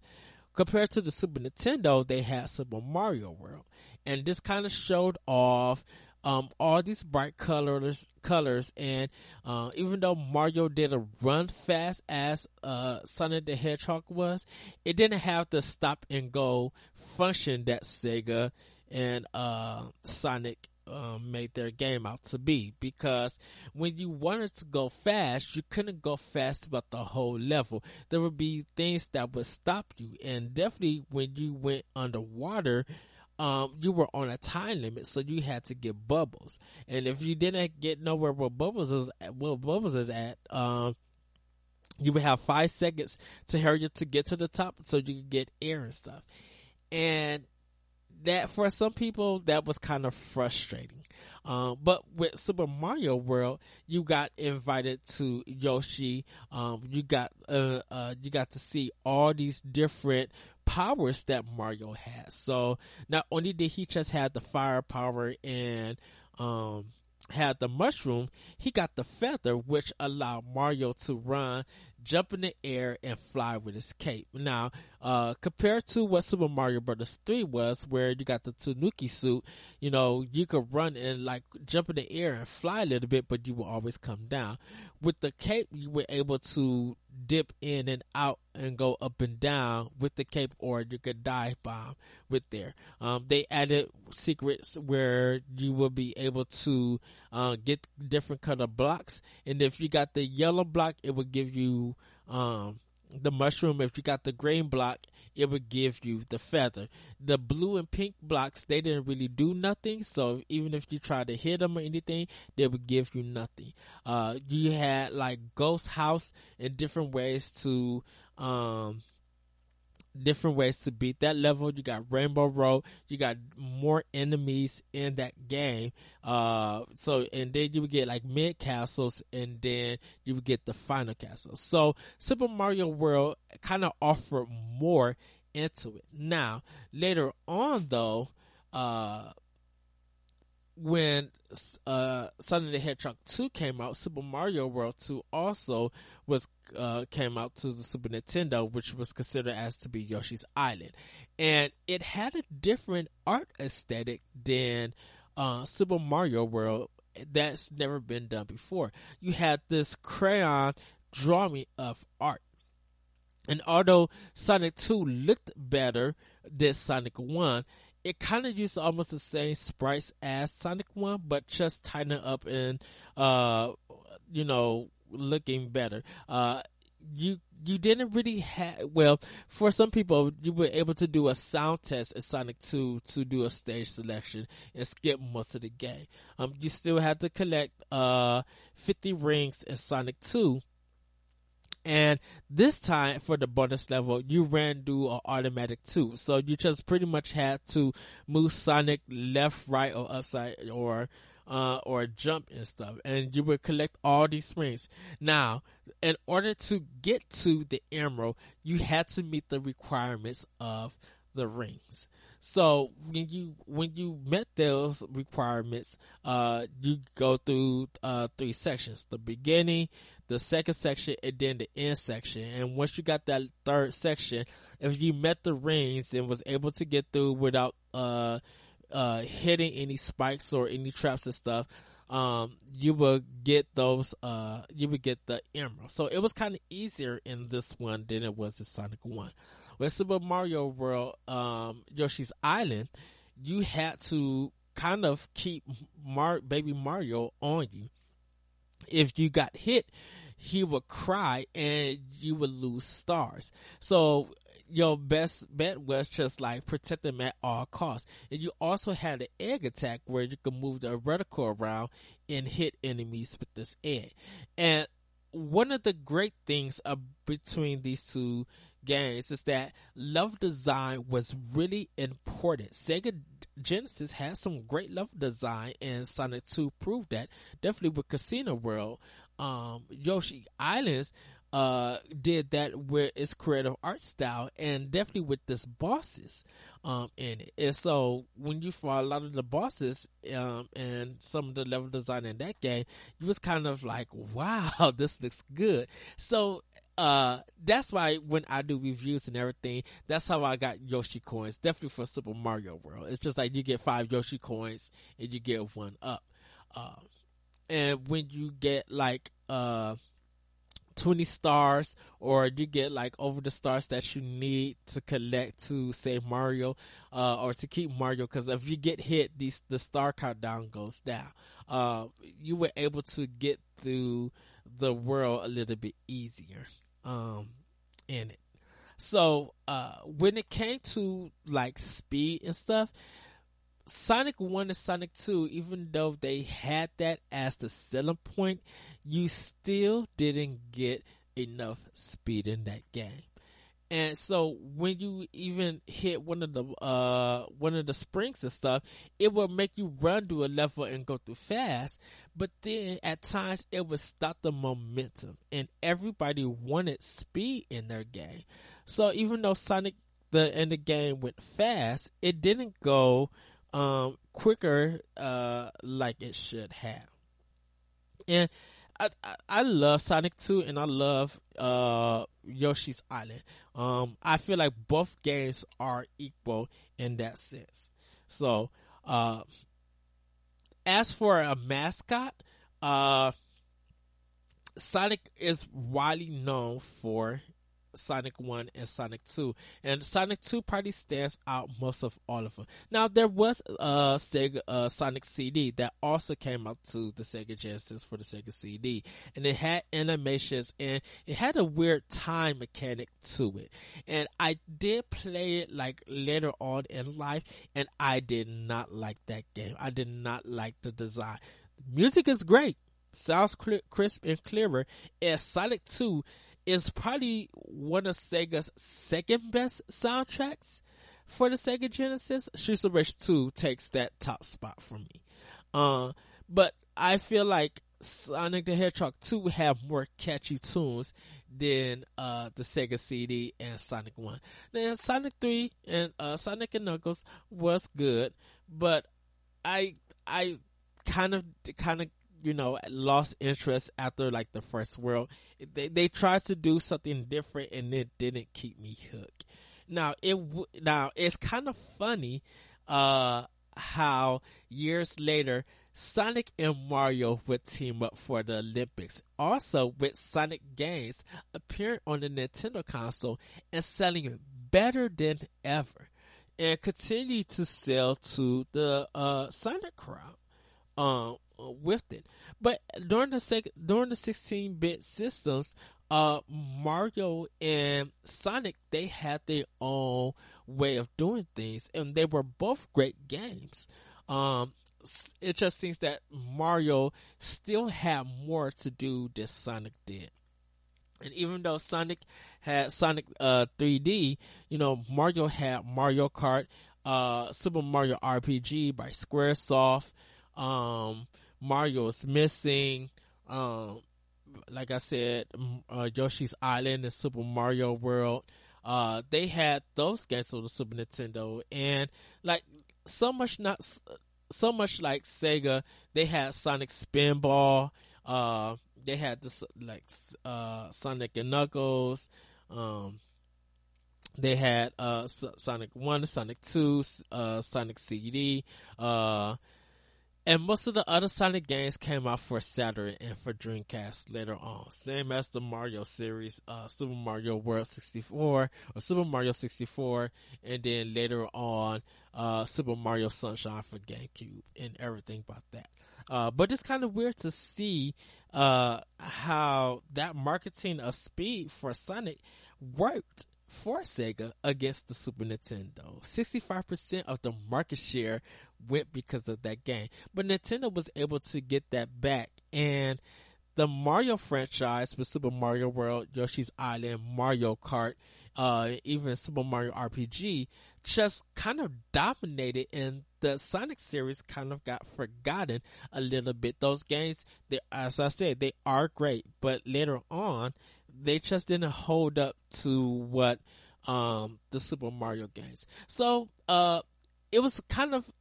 Compared to the Super Nintendo, they had Super Mario World, and this kind of showed off um, all these bright colors, colors, and uh, even though Mario didn't run fast as uh, Sonic the Hedgehog was, it didn't have the stop and go function that Sega and uh, Sonic um, made their game out to be because when you wanted to go fast, you couldn't go fast about the whole level. There would be things that would stop you, and definitely when you went underwater, um, you were on a time limit, so you had to get bubbles. And if you didn't get nowhere where bubbles is where bubbles is at, um, you would have five seconds to hurry up to get to the top so you could get air and stuff. And that for some people that was kind of frustrating. Um, but with Super Mario World, you got invited to Yoshi. Um, you got uh, uh, you got to see all these different powers that Mario has. So not only did he just have the fire power and um, had the mushroom, he got the feather, which allowed Mario to run jump in the air and fly with his cape. Now, uh, compared to what Super Mario Brothers 3 was, where you got the Tanuki suit, you know, you could run and like jump in the air and fly a little bit, but you will always come down. With the cape, you were able to dip in and out and go up and down with the cape, or you could dive bomb with there. Um, they added secrets where you will be able to uh, get different color blocks, and if you got the yellow block, it will give you um, the mushroom. If you got the green block, it would give you the feather. The blue and pink blocks, they didn't really do nothing. So even if you try to hit them or anything, they would give you nothing. Uh, you had like ghost house and different ways to, um, different ways to beat that level. You got Rainbow Road. You got more enemies in that game. Uh, so, and then you would get like mid castles and then you would get the final castle. So Super Mario World kind of offered more into it. Now, later on though, uh, when uh, Sonic the Hedgehog 2 came out, Super Mario World 2 also was uh, came out to the Super Nintendo, which was considered as to be Yoshi's Island, and it had a different art aesthetic than uh, Super Mario World. That's never been done before. You had this crayon drawing of art. And although Sonic 2 looked better than Sonic 1, it kind of used almost the same sprites as Sonic 1, but just tighten up and, uh, you know, looking better. Uh, you, you didn't really have, well, for some people, you were able to do a sound test in Sonic 2 to do a stage selection and skip most of the game. Um, you still had to collect, uh, 50 rings in Sonic 2 and this time for the bonus level, you ran do an automatic too. So you just pretty much had to move Sonic left, right, or upside, or uh, or jump and stuff, and you would collect all these rings. Now, in order to get to the emerald, you had to meet the requirements of the rings. So when you when you met those requirements, uh, you go through uh, three sections: the beginning, the second section, and then the end section. And once you got that third section, if you met the rings and was able to get through without uh, uh, hitting any spikes or any traps and stuff, um, you will get those, uh, you would get the emerald. So it was kind of easier in this one than it was in Sonic 1. With Super Mario World, um, Yoshi's Island, you had to kind of keep Mar- baby Mario on you. If you got hit, he would cry and you would lose stars. So your best bet was just like protect them at all costs. And you also had an egg attack where you could move the reticle around and hit enemies with this egg. And one of the great things uh, between these two games is that level design was really important. Sega Genesis had some great level design and Sonic 2 proved that. Definitely with Casino World. Um, Yoshi Islands uh, did that with its creative art style and definitely with this bosses um, in it. And so when you fought a lot of the bosses um, and some of the level design in that game, you was kind of like, (laughs) wow, this looks good. So uh, that's why when I do reviews and everything, that's how I got Yoshi coins. Definitely for Super Mario World. It's just like you get five Yoshi coins and you get one up. Um, and when you get like, uh, 20 stars or you get like over the stars that you need to collect to say Mario uh, or to keep Mario because if you get hit these the star countdown goes down. Uh, you were able to get through the world a little bit easier um, in it. So uh, when it came to like speed and stuff Sonic 1 and Sonic 2, even though they had that as the selling point, you still didn't get enough speed in that game. And so when you even hit one of the uh one of the springs and stuff, it will make you run to a level and go through fast. But then at times it would stop the momentum and everybody wanted speed in their game. So even though Sonic the in the game went fast, it didn't go um quicker uh like it should have. And I, I, I love Sonic 2 and I love uh Yoshi's Island. Um I feel like both games are equal in that sense. So uh as for a mascot, uh Sonic is widely known for Sonic 1 and Sonic 2. And Sonic 2 probably stands out most of all of them. Now, there was a Sega uh, Sonic CD that also came out to the Sega Genesis for the Sega CD. And it had animations and it had a weird time mechanic to it. And I did play it like later on in life and I did not like that game. I did not like the design. Music is great. Sounds crisp and clearer. And Sonic 2 is probably one of Sega's second best soundtracks for the Sega Genesis. Streets of Rage 2 takes that top spot for me. Uh, but I feel like Sonic the Hedgehog 2 have more catchy tunes than uh, the Sega CD and Sonic 1. Then Sonic 3 and uh, Sonic and Knuckles was good, but I I kind of kind of you know lost interest after like the first world they they tried to do something different and it didn't keep me hooked now it now it's kind of funny uh how years later Sonic and Mario would team up for the Olympics. Also, with Sonic games appearing on the Nintendo console and selling better than ever, and continue to sell to the uh, Sonic crowd. Um, with it. But during the sec- during the 16-bit systems, uh, Mario and Sonic they had their own way of doing things, and they were both great games. Um, it just seems that Mario still had more to do than Sonic did. And even though Sonic had Sonic uh, 3D, you know, Mario had Mario Kart, uh, Super Mario RPG by Squaresoft, um, Mario is missing. Um, like I said, uh, Yoshi's Island and Super Mario World. Uh, they had those games on the Super Nintendo, and like so much not so much like Sega, they had Sonic Spinball. Uh, they had this like uh, Sonic and Knuckles. Um, they had uh, Sonic One, Sonic Two, uh, Sonic CD. Uh, and most of the other Sonic games came out for Saturn and for Dreamcast later on. Same as the Mario series, uh, Super Mario World 64 or Super Mario 64, and then later on, uh, Super Mario Sunshine for GameCube and everything about that. Uh, but it's kind of weird to see, uh, how that marketing of speed for Sonic worked for Sega against the Super Nintendo. 65% of the market share went because of that game. But Nintendo was able to get that back and the Mario franchise with Super Mario World, Yoshi's Island, Mario Kart, uh, even Super Mario RPG just kind of dominated and the Sonic series kind of got forgotten a little bit. Those games, they, as I said, they are great, but later on, they just didn't hold up to what um the Super Mario games. So uh it was kind of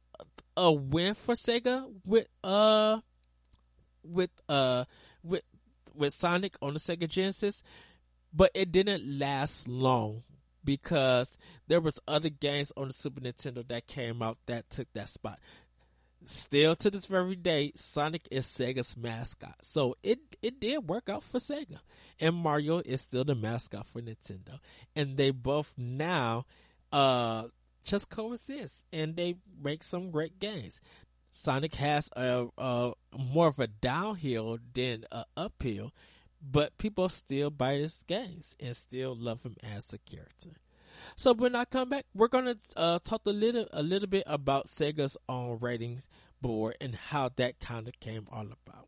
a win for Sega with uh with uh with with Sonic on the Sega Genesis, but it didn't last long because there was other games on the Super Nintendo that came out that took that spot. still to this very day, Sonic is Sega's mascot. So it it did work out for Sega. And Mario is still the mascot for Nintendo. And they both now uh just coexist and they make some great games. Sonic has a, a more of a downhill than a uphill, but people still buy his games and still love him as a character. So when I come back, we're gonna uh, talk a little a little bit about Sega's own ratings board and how that kind of came all about.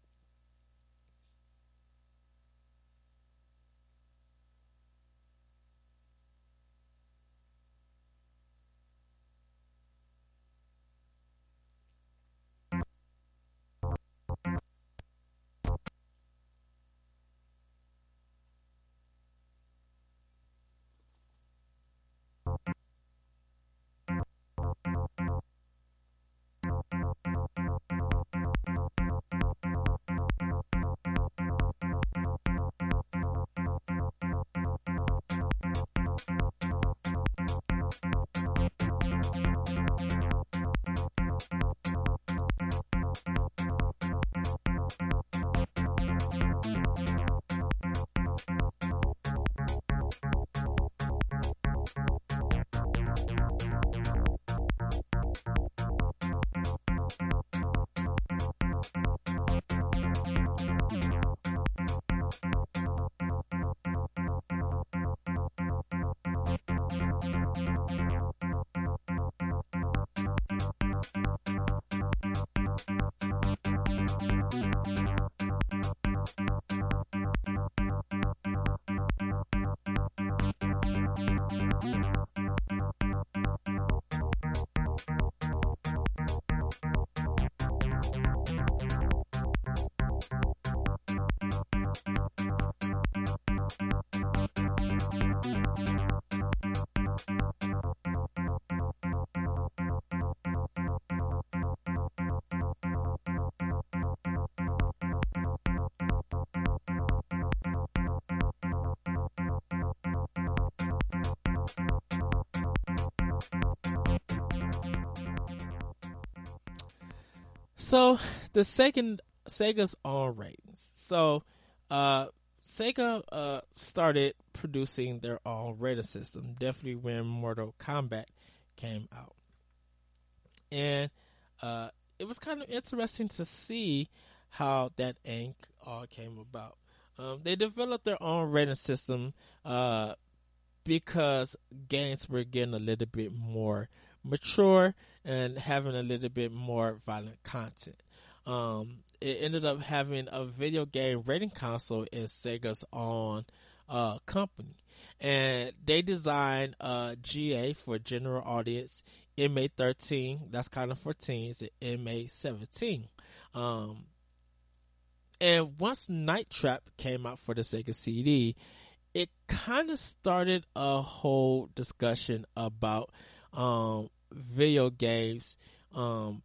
So the second Sega's own ratings. So uh, Sega uh, started producing their own rating system, definitely when Mortal Kombat came out, and uh, it was kind of interesting to see how that ink all came about. Um, they developed their own rating system uh, because games were getting a little bit more mature and having a little bit more violent content. Um, it ended up having a video game rating council in Sega's own uh, company, and they designed uh, GA for general audience, MA thirteen that's kind of for teens, and MA seventeen. Um, and once Night Trap came out for the Sega CD, it kind of started a whole discussion about um, video games um,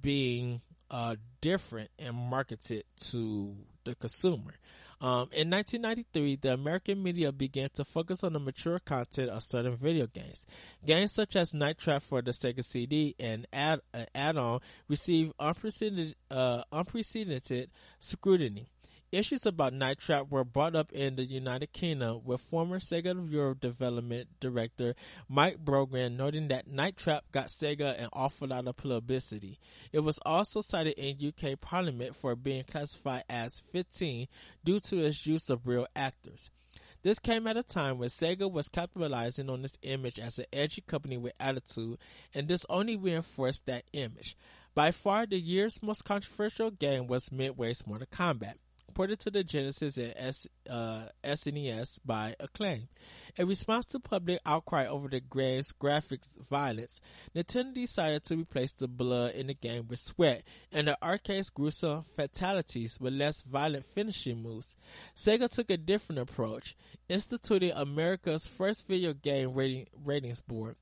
being uh, different and marketed to the consumer. Um, in 1993, the American media began to focus on the mature content of certain video games. Games such as Night Trap for the Sega CD and add, uh, add-on received unprecedented, uh, unprecedented scrutiny. Issues about Night Trap were brought up in the United Kingdom with former Sega Europe development director Mike Brogan noting that Night Trap got Sega an awful lot of publicity. It was also cited in UK Parliament for being classified as 15 due to its use of real actors. This came at a time when Sega was capitalizing on its image as an edgy company with attitude, and this only reinforced that image. By far, the year's most controversial game was Midway's Mortal Kombat ported to the Genesis and S, uh, SNES by Acclaim. In response to public outcry over the game's graphics violence, Nintendo decided to replace the blood in the game with sweat and the arcade's gruesome fatalities with less violent finishing moves. Sega took a different approach, instituting America's first video game rating, ratings board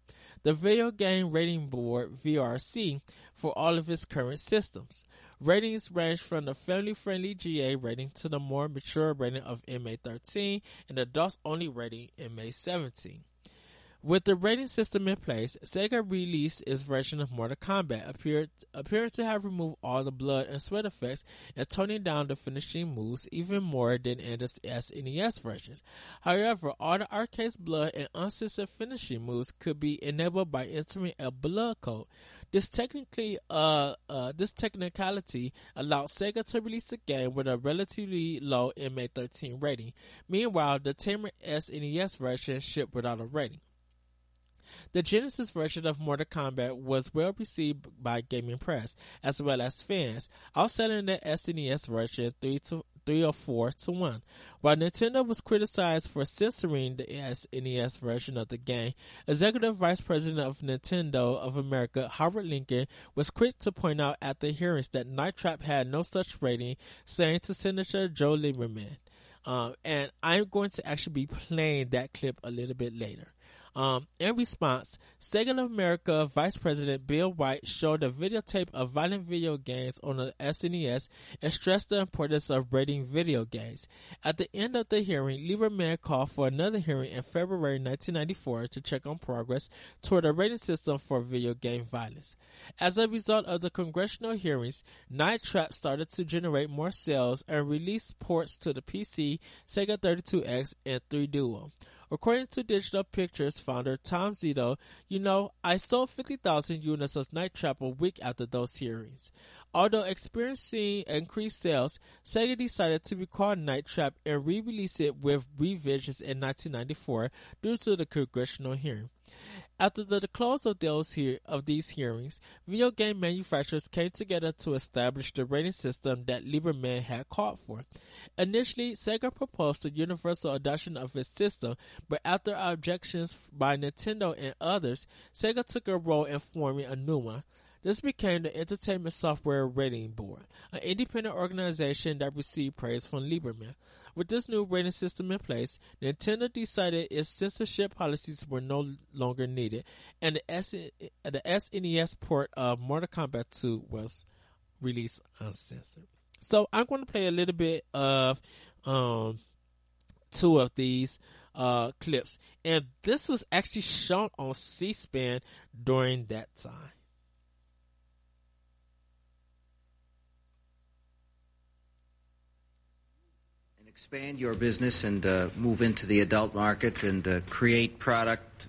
the Video Game Rating Board VRC for all of its current systems. Ratings range from the family-friendly GA rating to the more mature rating of MA13 and adults-only rating MA17. With the rating system in place, Sega released its version of Mortal Kombat, appeared, appearing to have removed all the blood and sweat effects and toning down the finishing moves even more than in the SNES version. However, all the arcade's blood and uncensored finishing moves could be enabled by entering a blood code. This technically, uh, uh, this technicality allowed Sega to release the game with a relatively low MA13 rating. Meanwhile, the Tamer SNES version shipped without a rating. The Genesis version of Mortal Kombat was well received by gaming press as well as fans, outselling the SNES version 3 to 3 or 4 to 1. While Nintendo was criticized for censoring the SNES version of the game, Executive Vice President of Nintendo of America, Howard Lincoln, was quick to point out at the hearings that Night Trap had no such rating, saying to Senator Joe Lieberman. Um, and I'm going to actually be playing that clip a little bit later. Um, in response, Sega of America Vice President Bill White showed a videotape of violent video games on the SNES and stressed the importance of rating video games. At the end of the hearing, Lieberman called for another hearing in February 1994 to check on progress toward a rating system for video game violence. As a result of the congressional hearings, Night Trap started to generate more sales and release ports to the PC, Sega 32X, and 3DO. According to Digital Pictures founder Tom Zito, you know, I sold 50,000 units of Night Trap a week after those hearings. Although experiencing increased sales, Sega decided to recall Night Trap and re-release it with revisions in 1994 due to the congressional hearing. After the close of those of these hearings, video game manufacturers came together to establish the rating system that Lieberman had called for. Initially, Sega proposed the universal adoption of its system, but after objections by Nintendo and others, Sega took a role in forming a new one. This became the Entertainment Software Rating Board, an independent organization that received praise from Lieberman. With this new rating system in place, Nintendo decided its censorship policies were no longer needed, and the, S- the SNES port of Mortal Kombat 2 was released uncensored. So I'm going to play a little bit of um, two of these uh, clips, and this was actually shown on C-SPAN during that time. Expand your business and uh, move into the adult market and uh, create product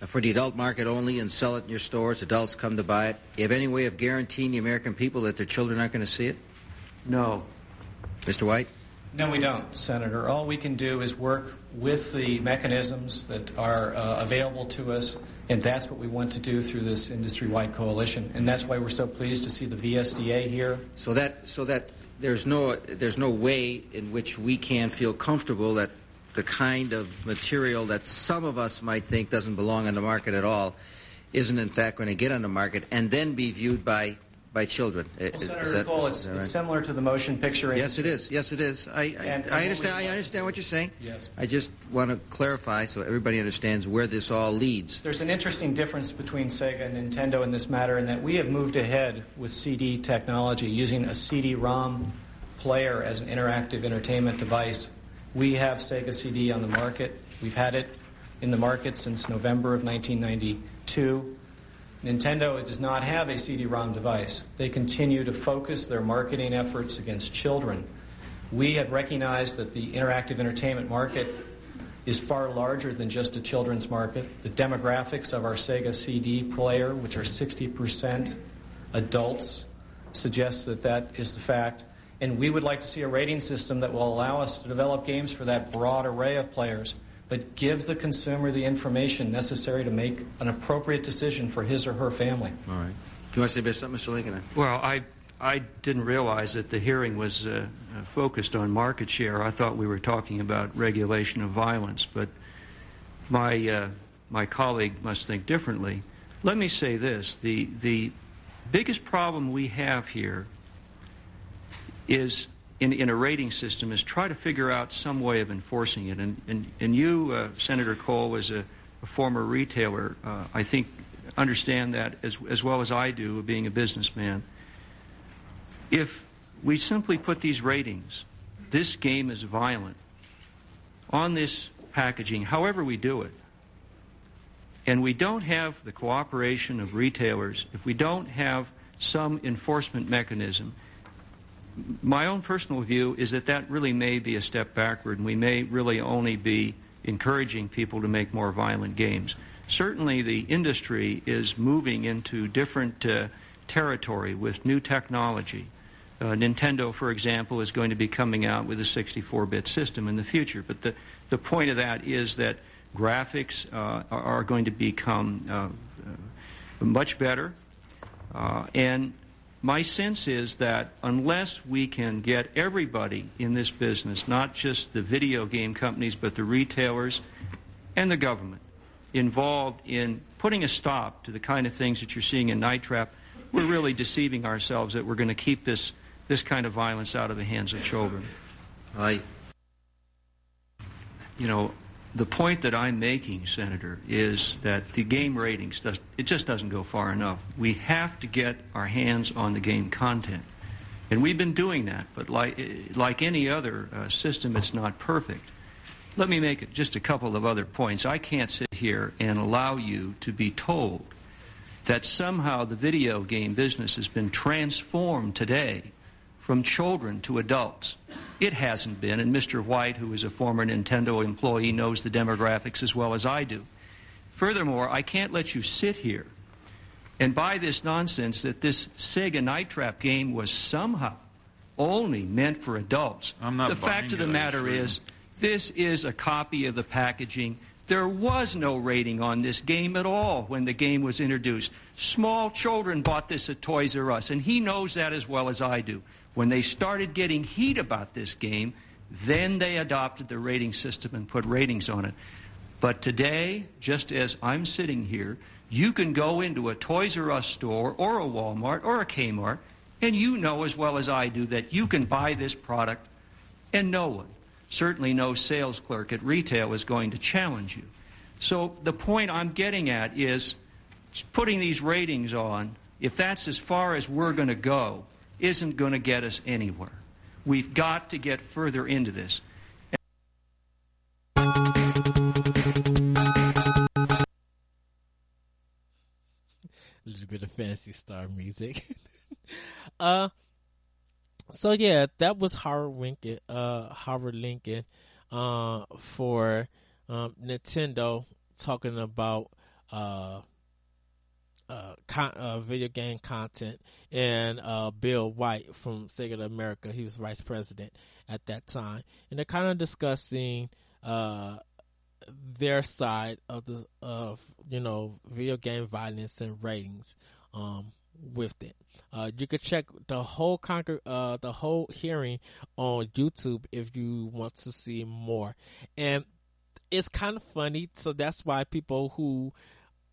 for the adult market only and sell it in your stores. Adults come to buy it. You have any way of guaranteeing the American people that their children aren't going to see it? No. Mr. White? No, we don't, Senator. All we can do is work with the mechanisms that are uh, available to us, and that's what we want to do through this industry-wide coalition. And that's why we're so pleased to see the VSDA here. So that, so that there's no there's no way in which we can feel comfortable that the kind of material that some of us might think doesn't belong on the market at all isn't in fact going to get on the market and then be viewed by by children. Well, Is- Senator is that- Kohl, it's, right? it's similar to the motion picture. Yes, it is. Yes, it is. I, I, And- and I understand. I understand what you're saying. Yes. I just want to clarify so everybody understands where this all leads. There's an interesting difference between Sega and Nintendo in this matter in that we have moved ahead with CD technology using a CD-ROM player as an interactive entertainment device. We have Sega CD on the market. We've had it in the market since November of 1992. Nintendo does not have a CD-ROM device. They continue to focus their marketing efforts against children. We have recognized that the interactive entertainment market is far larger than just a children's market. The demographics of our Sega CD player, which are 60% adults, suggests that that is the fact. And we would like to see a rating system that will allow us to develop games for that broad array of players, but give the consumer the information necessary to make an appropriate decision for his or her family. All right. Do you want to say something, Mr. Lincoln? Well, I I didn't realize that the hearing was uh, uh, focused on market share. I thought we were talking about regulation of violence, but my uh, my colleague must think differently. Let me say this: the the biggest problem we have here is in, in a rating system is try to figure out some way of enforcing it. And and, and you, uh, Senator Kohl, as a, a former retailer, uh, I think understand that as as well as I do, being a businessman. If we simply put these ratings, this game is violent, on this packaging, however we do it, and we don't have the cooperation of retailers, if we don't have some enforcement mechanism, my own personal view is that that really may be a step backward, and we may really only be encouraging people to make more violent games. Certainly, the industry is moving into different uh, territory with new technology. Uh, Nintendo, for example, is going to be coming out with a 64-bit system in the future. But the, the point of that is that graphics uh, are, are going to become uh, uh, much better. Uh, and my sense is that unless we can get everybody in this business, not just the video game companies, but the retailers and the government, involved in putting a stop to the kind of things that you're seeing in Night Trap, we're really deceiving ourselves that we're going to keep this, this kind of violence out of the hands of children. I, you know, the point that I'm making, Senator, is that the game ratings does it just doesn't go far enough. We have to get our hands on the game content, and we've been doing that. But like like any other uh, system, it's not perfect. Let me make just a couple of other points. I can't sit here and allow you to be told that somehow the video game business has been transformed today from children to adults. It hasn't been, and Mr. White, who is a former Nintendo employee, knows the demographics as well as I do. Furthermore, I can't let you sit here and buy this nonsense that this Sega Night Trap game was somehow only meant for adults. I'm not the fact of the matter is, this is a copy of the packaging. There was no rating on this game at all when the game was introduced. Small children bought this at Toys R Us, and he knows that as well as I do. When they started getting heat about this game, then they adopted the rating system and put ratings on it. But today, just as I'm sitting here, you can go into a Toys R Us store or a Walmart or a Kmart, and you know as well as I do that you can buy this product and no one, certainly no sales clerk at retail, is going to challenge you. So the point I'm getting at is putting these ratings on, if that's as far as we're going to go, isn't going to get us anywhere. We've got to get further into this. a little bit of Phantasy Star music. (laughs) uh, so yeah, that was Howard Lincoln, uh, Howard Lincoln, uh, for um, Nintendo talking about uh, uh, con- uh, video game content, and uh, Bill White from Sega of America, he was vice president at that time, and they're kind of discussing uh, their side of the of you know video game violence and ratings um, with it. Uh, you could check the whole conquer uh, the whole hearing on YouTube if you want to see more, and it's kind of funny. So that's why people who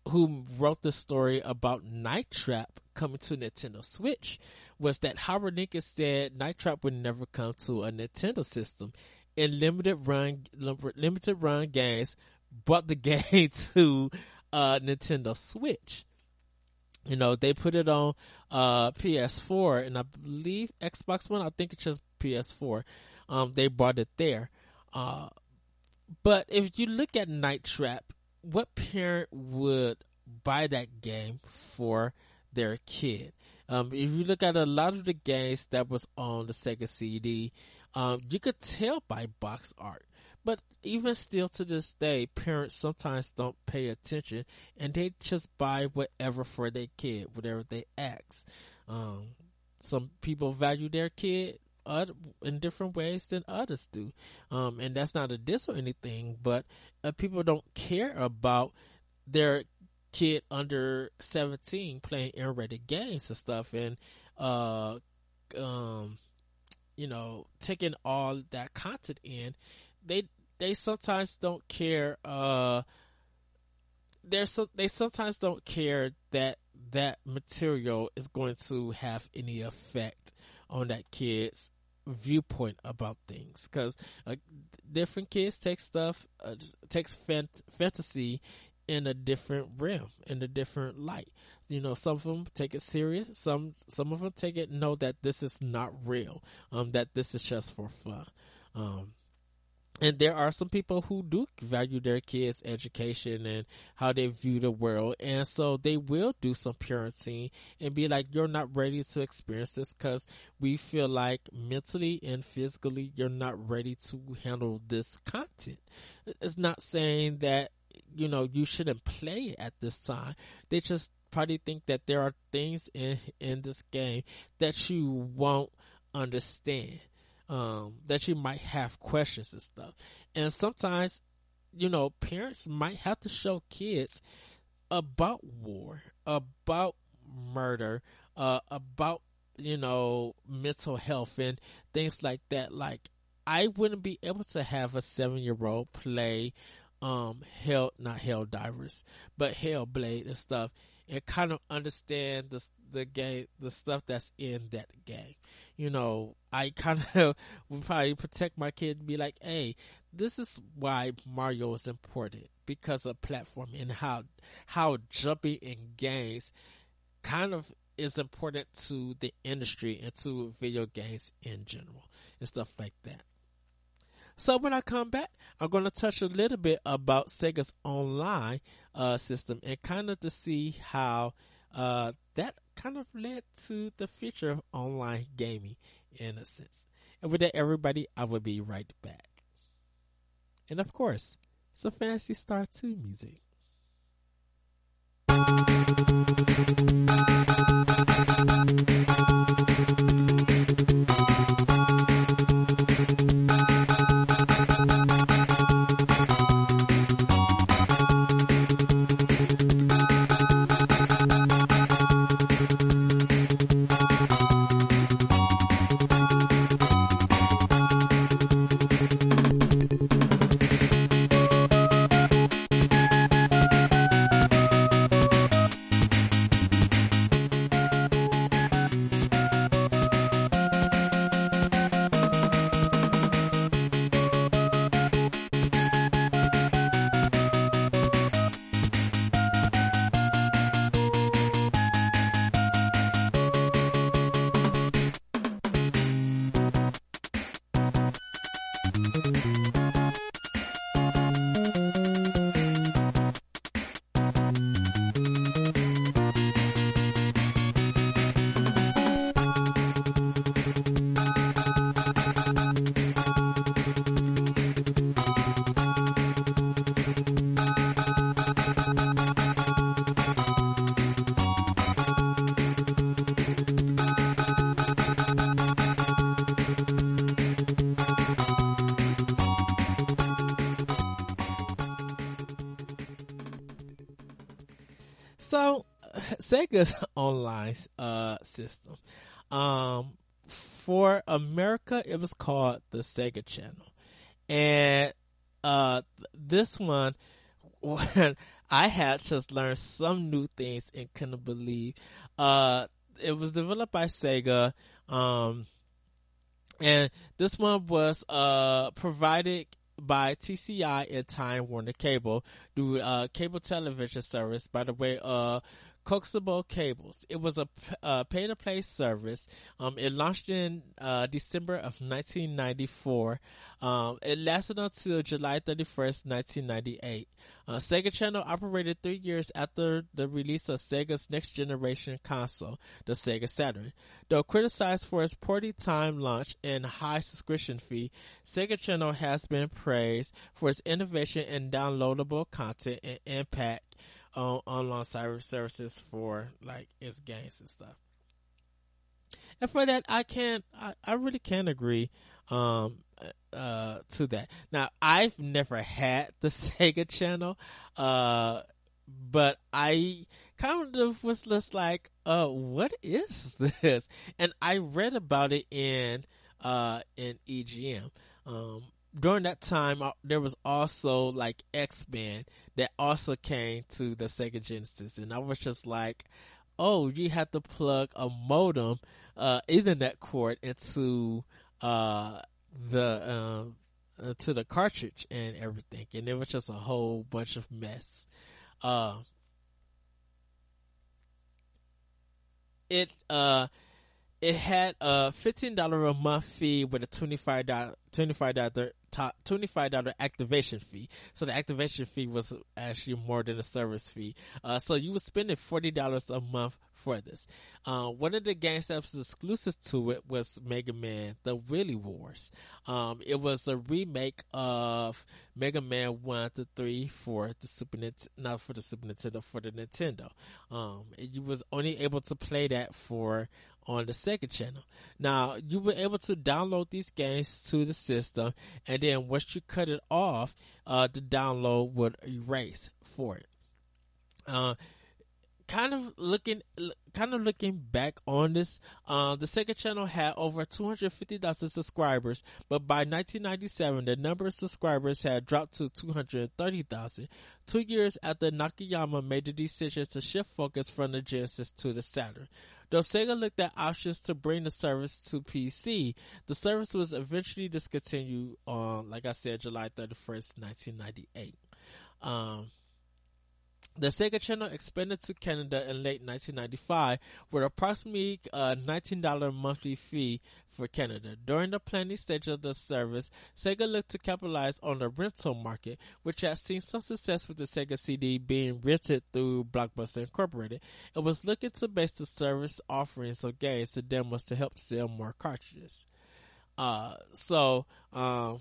who wrote the story about Night Trap coming to Nintendo Switch was that Howard Lincoln said Night Trap would never come to a Nintendo system. In limited run, limited run games, brought the (laughs) game to uh, Nintendo Switch. You know, they put it on uh, PS4 and I believe Xbox One. I think it's just PS4. Um, they brought it there. Uh, but if you look at Night Trap, what parent would buy that game for their kid? Um, if you look at a lot of the games that was on the Sega CD, um, you could tell by box art. But even still to this day, parents sometimes don't pay attention and they just buy whatever for their kid, whatever they ask. Um, some people value their kid in different ways than others do. Um, and that's not a diss or anything, but uh, people don't care about their kid under 17 playing R-rated games and stuff and, uh, um, you know, taking all that content in. They, they sometimes don't care, uh, they're so, they sometimes don't care that that material is going to have any effect on that kid's viewpoint about things. Because uh, different kids take stuff uh, takes fant- fantasy in a different realm in a different light. You know some of them take it serious some some of them take it know that this is not real um that this is just for fun. Um and there are some people who do value their kids' education and how they view the world, and so they will do some parenting and be like, "You're not ready to experience this because we feel like mentally and physically you're not ready to handle this content." It's not saying that you know you shouldn't play at this time. They just probably think that there are things in in this game that you won't understand um, that you might have questions and stuff. And sometimes, you know, parents might have to show kids about war, about murder, uh, about, you know, mental health and things like that. Like, I wouldn't be able to have a seven year old play, um, Hell, not Helldivers, but Hellblade and stuff and kind of understand the the game, the stuff that's in that game. You know, I kind of (laughs) would probably protect my kid and be like, "Hey, this is why Mario is important because of platforming and how how jumping in games kind of is important to the industry and to video games in general and stuff like that." So when I come back, I'm going to touch a little bit about Sega's online uh, system and kind of to see how uh, that kind of led to the future of online gaming in a sense. And with that, everybody, I will be right back. And of course, some Phantasy Star 2 music. (laughs) Online uh, system. Um, for America, it was called the Sega Channel, and uh, this one, (laughs) I had just learned some new things and couldn't believe. Uh, it was developed by Sega, um, and this one was uh, provided by TCI and Time Warner Cable through uh, cable television service by the way of Kokusebo Cables. It was a uh, pay to play service. Um, it launched in uh, December of 1994. Um, it lasted until July 31st, 1998. Uh, Sega Channel operated three years after the release of Sega's next generation console, the Sega Saturn. Though criticized for its poorly timed launch and high subscription fee, Sega Channel has been praised for its innovation in downloadable content and impact on online cyber services for like its games and stuff. And for that, I can't. I, I really can't agree um uh to that. Now, I've never had the (laughs) Sega Channel, uh, but I kind of was just like, uh, what is (laughs) this? And I read about it in uh in EGM. Um, during that time, uh, there was also like X Men that also came to the Sega Genesis, and I was just like, "Oh, you have to plug a modem, uh, Ethernet cord into uh the um uh, to the cartridge and everything," and it was just a whole bunch of mess. Uh, it uh it had a fifteen dollar a month fee with a twenty five dollar twenty five dollar twenty-five dollar activation fee. So the activation fee was actually more than the service fee. Uh, so you were spending forty dollars a month for this. Uh, one of the games that was exclusive to it was Mega Man: The Willy Wars. Um, it was a remake of Mega Man one to three for the Super Nintendo, not for the Super Nintendo, for the Nintendo. Um, you was only able to play that for on the second channel. Now you were able to download these games to the system, and then once you cut it off, uh, the download would erase for it. Uh, kind of looking kind of looking back on this uh, the sega channel had over 250,000 subscribers but by 1997 the number of subscribers had dropped to 230,000 two years after nakayama made the decision to shift focus from the genesis to the saturn though sega looked at options to bring the service to pc the service was eventually discontinued on like i said july 31st 1998 um, the Sega Channel expanded to Canada in late 1995 with approximately a $19 monthly fee for Canada. During the planning stage of the service, Sega looked to capitalize on the rental market, which had seen some success with the Sega CD being rented through Blockbuster Incorporated. It was looking to base the service offerings of games to demos to help sell more cartridges. Uh, so, um,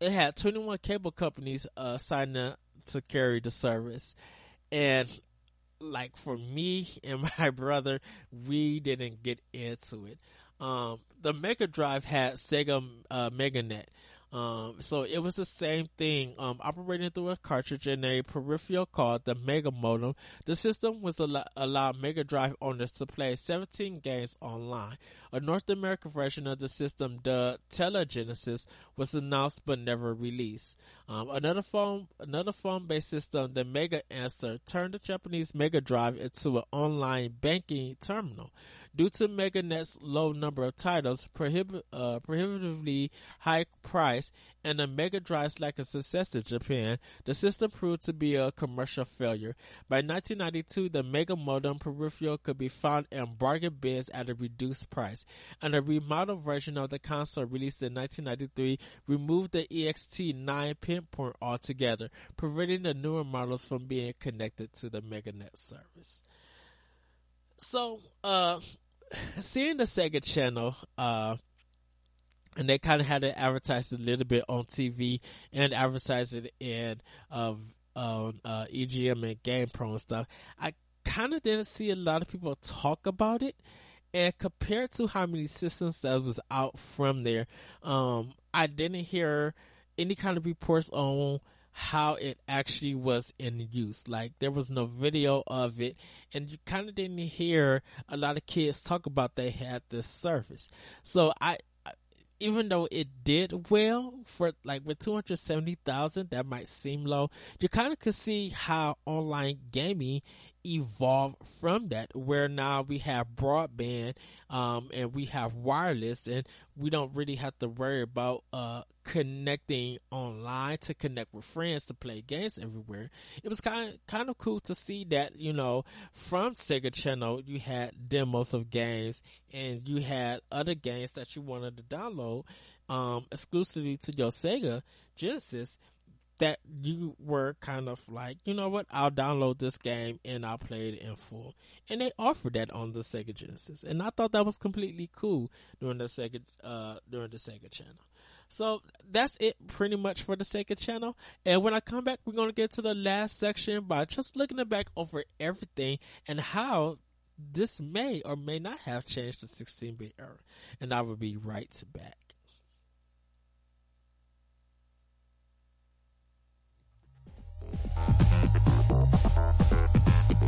it had 21 cable companies, uh, sign up to carry the service and like for me and (laughs) my brother, we didn't get into it. Um, the Mega Drive had Sega uh, MegaNet. Um, so it was the same thing, um, operating through a cartridge and a peripheral called the Mega Modem. The system was al- allowed Mega Drive owners to play 17 games online. A North American version of the system, the Telegenesis, was announced but never released. Um, another phone, another phone-based system, the Mega Answer, turned the Japanese Mega Drive into an online banking terminal. Due to MegaNet's low number of titles, prohib- uh, prohibitively high price, and the Mega Drive's lack of success in Japan, the system proved to be a commercial failure. By 1992, the Mega Modem peripheral could be found in bargain bins at a reduced price, and a remodeled version of the console released in 1993 removed the EXT9 pin port altogether, preventing the newer models from being connected to the MegaNet service. So, uh, seeing the Sega Channel, uh, and they kind of had it advertised a little bit on TV and advertised it in uh, uh, EGM and GamePro and stuff. I kind of didn't see a lot of people talk about it. And compared to how many systems that was out from there, um, I didn't hear any kind of reports on how it actually was in use. Like there was no video of it and you kind of didn't hear a lot of kids talk about they had this service. So I, even though it did well for like with 270,000, that might seem low. You kind of could see how online gaming evolved from that where now we have broadband um, and we have wireless and we don't really have to worry about uh, connecting online to connect with friends to play games everywhere. It was kind of kind of cool to see that you know from Sega Channel you had demos of games and you had other games that you wanted to download um, exclusively to your Sega Genesis that you were kind of like, you know what, I'll download this game and I'll play it in full. And they offered that on the Sega Genesis. And I thought that was completely cool during the Sega, uh, during the Sega channel. So that's it pretty much for the Sega channel. And when I come back, we're to get to the last section by just looking back over everything and how this may or may not have changed the 16-bit era. And I will be right back.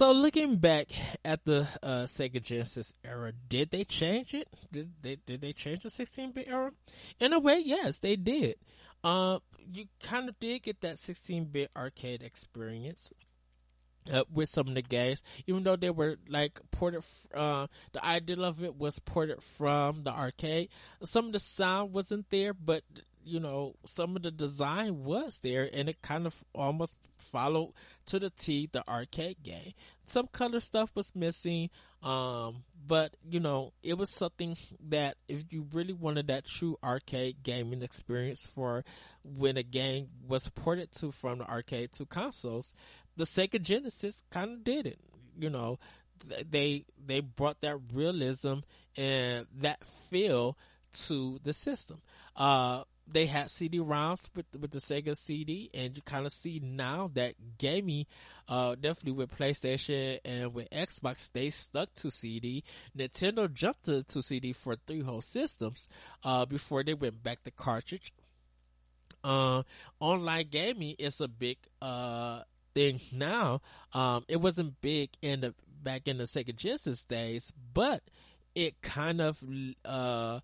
So looking back at the uh, Sega Genesis era, did they change it? Did they did they change the 16-bit era? In a way, yes, they did. Uh, you kind of did get that 16-bit arcade experience. Uh, with some of the games, even though they were like ported, uh, the idea of it was ported from the arcade. Some of the sound wasn't there, but you know, some of the design was there and it kind of almost followed to the T the arcade game. Some color stuff was missing, um, but you know, it was something that if you really wanted that true arcade gaming experience for when a game was ported to from the arcade to consoles, the Sega Genesis kind of did it. You know, they they brought that realism and that feel to the system. Uh, they had CD-ROMs with with the Sega CD, and you kind of see now that gaming, uh, definitely with PlayStation and with Xbox, they stuck to CD. Nintendo jumped to, to CD for three whole systems, uh, before they went back to cartridge. Uh, online gaming is a big, uh, thing now. Um, it wasn't big in the, back in the Sega Genesis days, but it kind of, uh,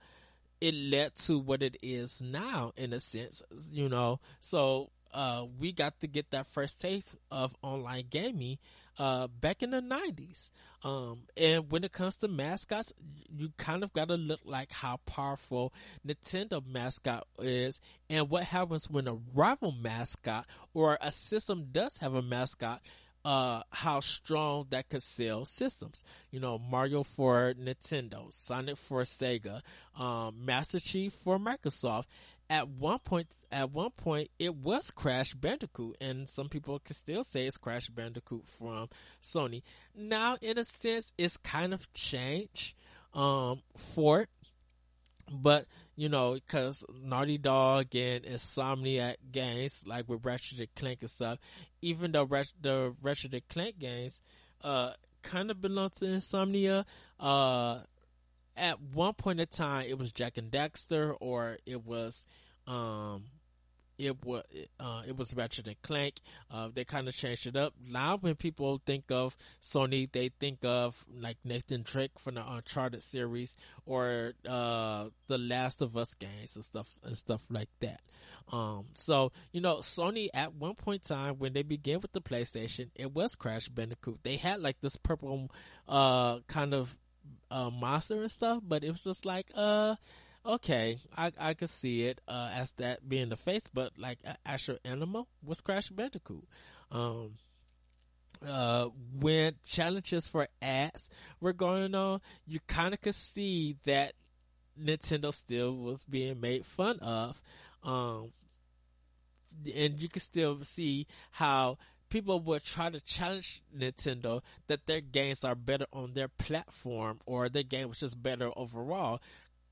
it led to what it is now in a sense, you know. So uh, we got to get that first taste of online gaming uh, back in the nineties. Um, and when it comes to mascots, you kind of got to look like how powerful Nintendo mascot is, and what happens when a rival mascot or a system does have a mascot uh, how strong that could sell systems. You know, Mario for Nintendo, Sonic for Sega, um, Master Chief for Microsoft. At one point, at one point, it was Crash Bandicoot, and some people can still say it's Crash Bandicoot from Sony. Now, in a sense, it's kind of changed, um, for but you know, because Naughty Dog and Insomniac games, like with Ratchet and Clank and stuff, even though the Ratchet and Clank games, uh, kind of belong to Insomnia, uh, at one point in time, it was Jak and Daxter, or it was, um, it was uh, it was Ratchet and Clank. Uh, they kind of changed it up. Now, when people think of Sony, they think of like Nathan Drake from the Uncharted series or uh, the Last of Us games and stuff and stuff like that. Um, so you know, Sony at one point in time when they began with the PlayStation, it was Crash Bandicoot. They had like this purple uh, kind of uh, monster and stuff, but it was just like uh okay, I I could see it uh, as that being the face, but like actual animal was Crash Bandicoot. Um, uh, when challenges for ads were going on, you kind of could see that Nintendo still was being made fun of. Um, and you could still see how people would try to challenge Nintendo that their games are better on their platform or their game was just better overall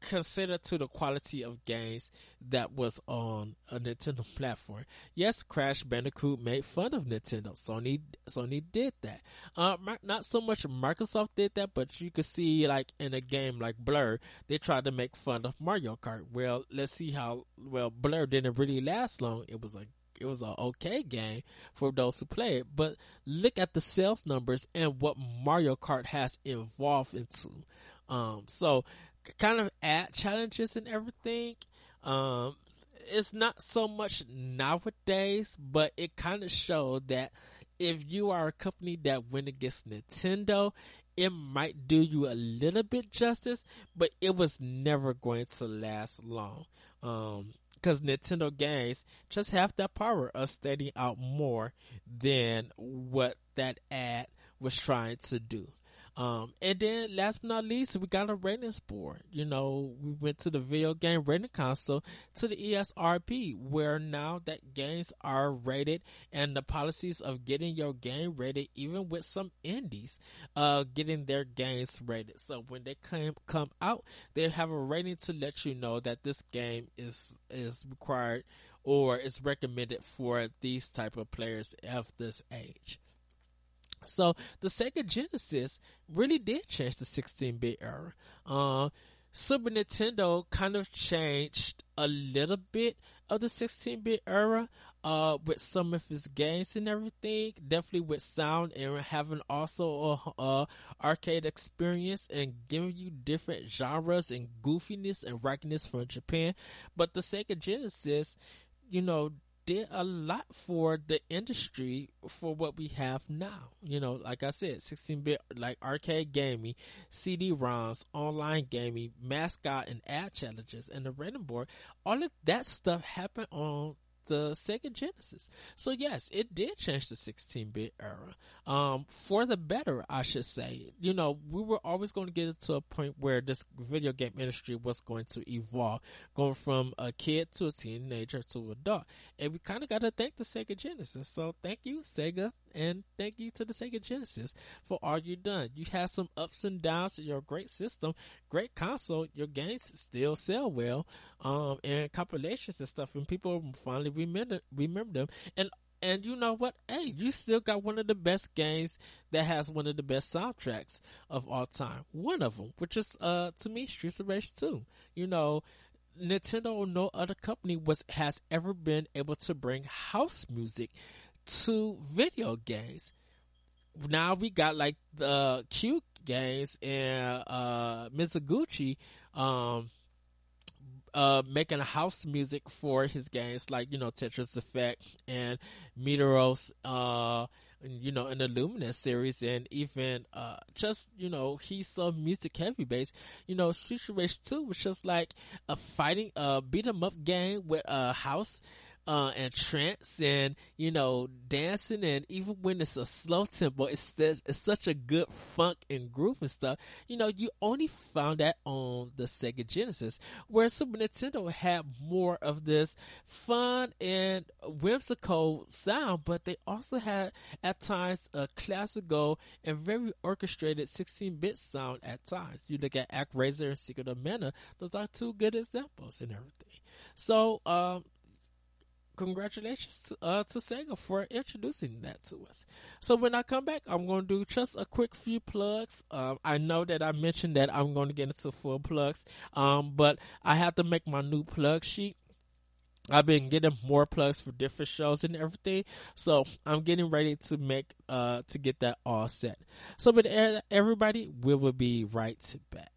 consider to the quality of games that was on a Nintendo platform. Yes, Crash Bandicoot made fun of Nintendo. Sony, Sony did that. Uh, not so much Microsoft did that, but you could see like in a game like Blur, they tried to make fun of Mario Kart. Well, let's see how, well, Blur didn't really last long. It was a it was an okay game for those who play it, but look at the sales numbers and what Mario Kart has evolved into. Um, so kind of ad challenges and everything. Um, it's not so much nowadays, but it kind of showed that if you are a company that went against Nintendo, it might do you a little bit justice, but it was never going to last long. Um, because Nintendo games just have that power of standing out more than what that ad was trying to do. Um, and then last but not least, we got a ratings board. You know, we went to the video game rating council to the ESRB, where now that games are rated and the policies of getting your game rated, even with some indies, uh, getting their games rated. So when they come, come out, they have a rating to let you know that this game is, is required or is recommended for these type of players of this age. So the Sega Genesis really did change the 16-bit era. Uh, Super Nintendo kind of changed a little bit of the 16-bit era. uh, with some of its games and everything. Definitely with sound and having also a, a arcade experience and giving you different genres and goofiness and wackiness from Japan. But the Sega Genesis, you know, did a lot for the industry for what we have now. You know, like I said, 16 bit, like arcade gaming, CD ROMs, online gaming, mascot and ad challenges, and the random board. All of that stuff happened on the Sega Genesis. So yes, it did change the 16-bit era. Um, for the better, I should say. You know, we were always going to get to a point where this video game industry was going to evolve, going from a kid to a teenager to adult. And we kind of got to thank the Sega Genesis. So thank you, Sega, and thank you to the Sega Genesis for all you've done. You had some ups and downs. in your great system, great console. Your games still sell well, um, and compilations and stuff, and people finally remember remember them. And and you know what? Hey, you still got one of the best games that has one of the best soundtracks of all time. One of them, which is uh to me, Streets of Rage 2. You know, Nintendo or no other company was has ever been able to bring house music to video games. Now we got like the Q games and uh Mizuguchi um uh, making house music for his games, like you know Tetris Effect and Meteoros, uh, you know, in the Lumines series, and even uh, just you know he's so music heavy based. You know, Streets of Rage Two was just like a fighting, uh, beat 'em up game with a house uh, and trance and, you know, dancing and even when it's a slow tempo, it's, it's such a good funk and groove and stuff. You know, you only found that on the Sega Genesis, where Super Nintendo had more of this fun and whimsical sound, but they also had at times a classical and very orchestrated 16-bit sound at times. You look at ActRaiser and Secret of Mana, those are two good examples and everything. So, um, congratulations to, uh, to Sega for introducing that to us. So when I come back, I'm going to do just a quick few plugs. Um, I know that I mentioned that I'm going to get into full plugs, um, but I have to make my new plug sheet. I've been getting more plugs for different shows and everything, so I'm getting ready to make uh to get that all set. So, with everybody, we will be right back.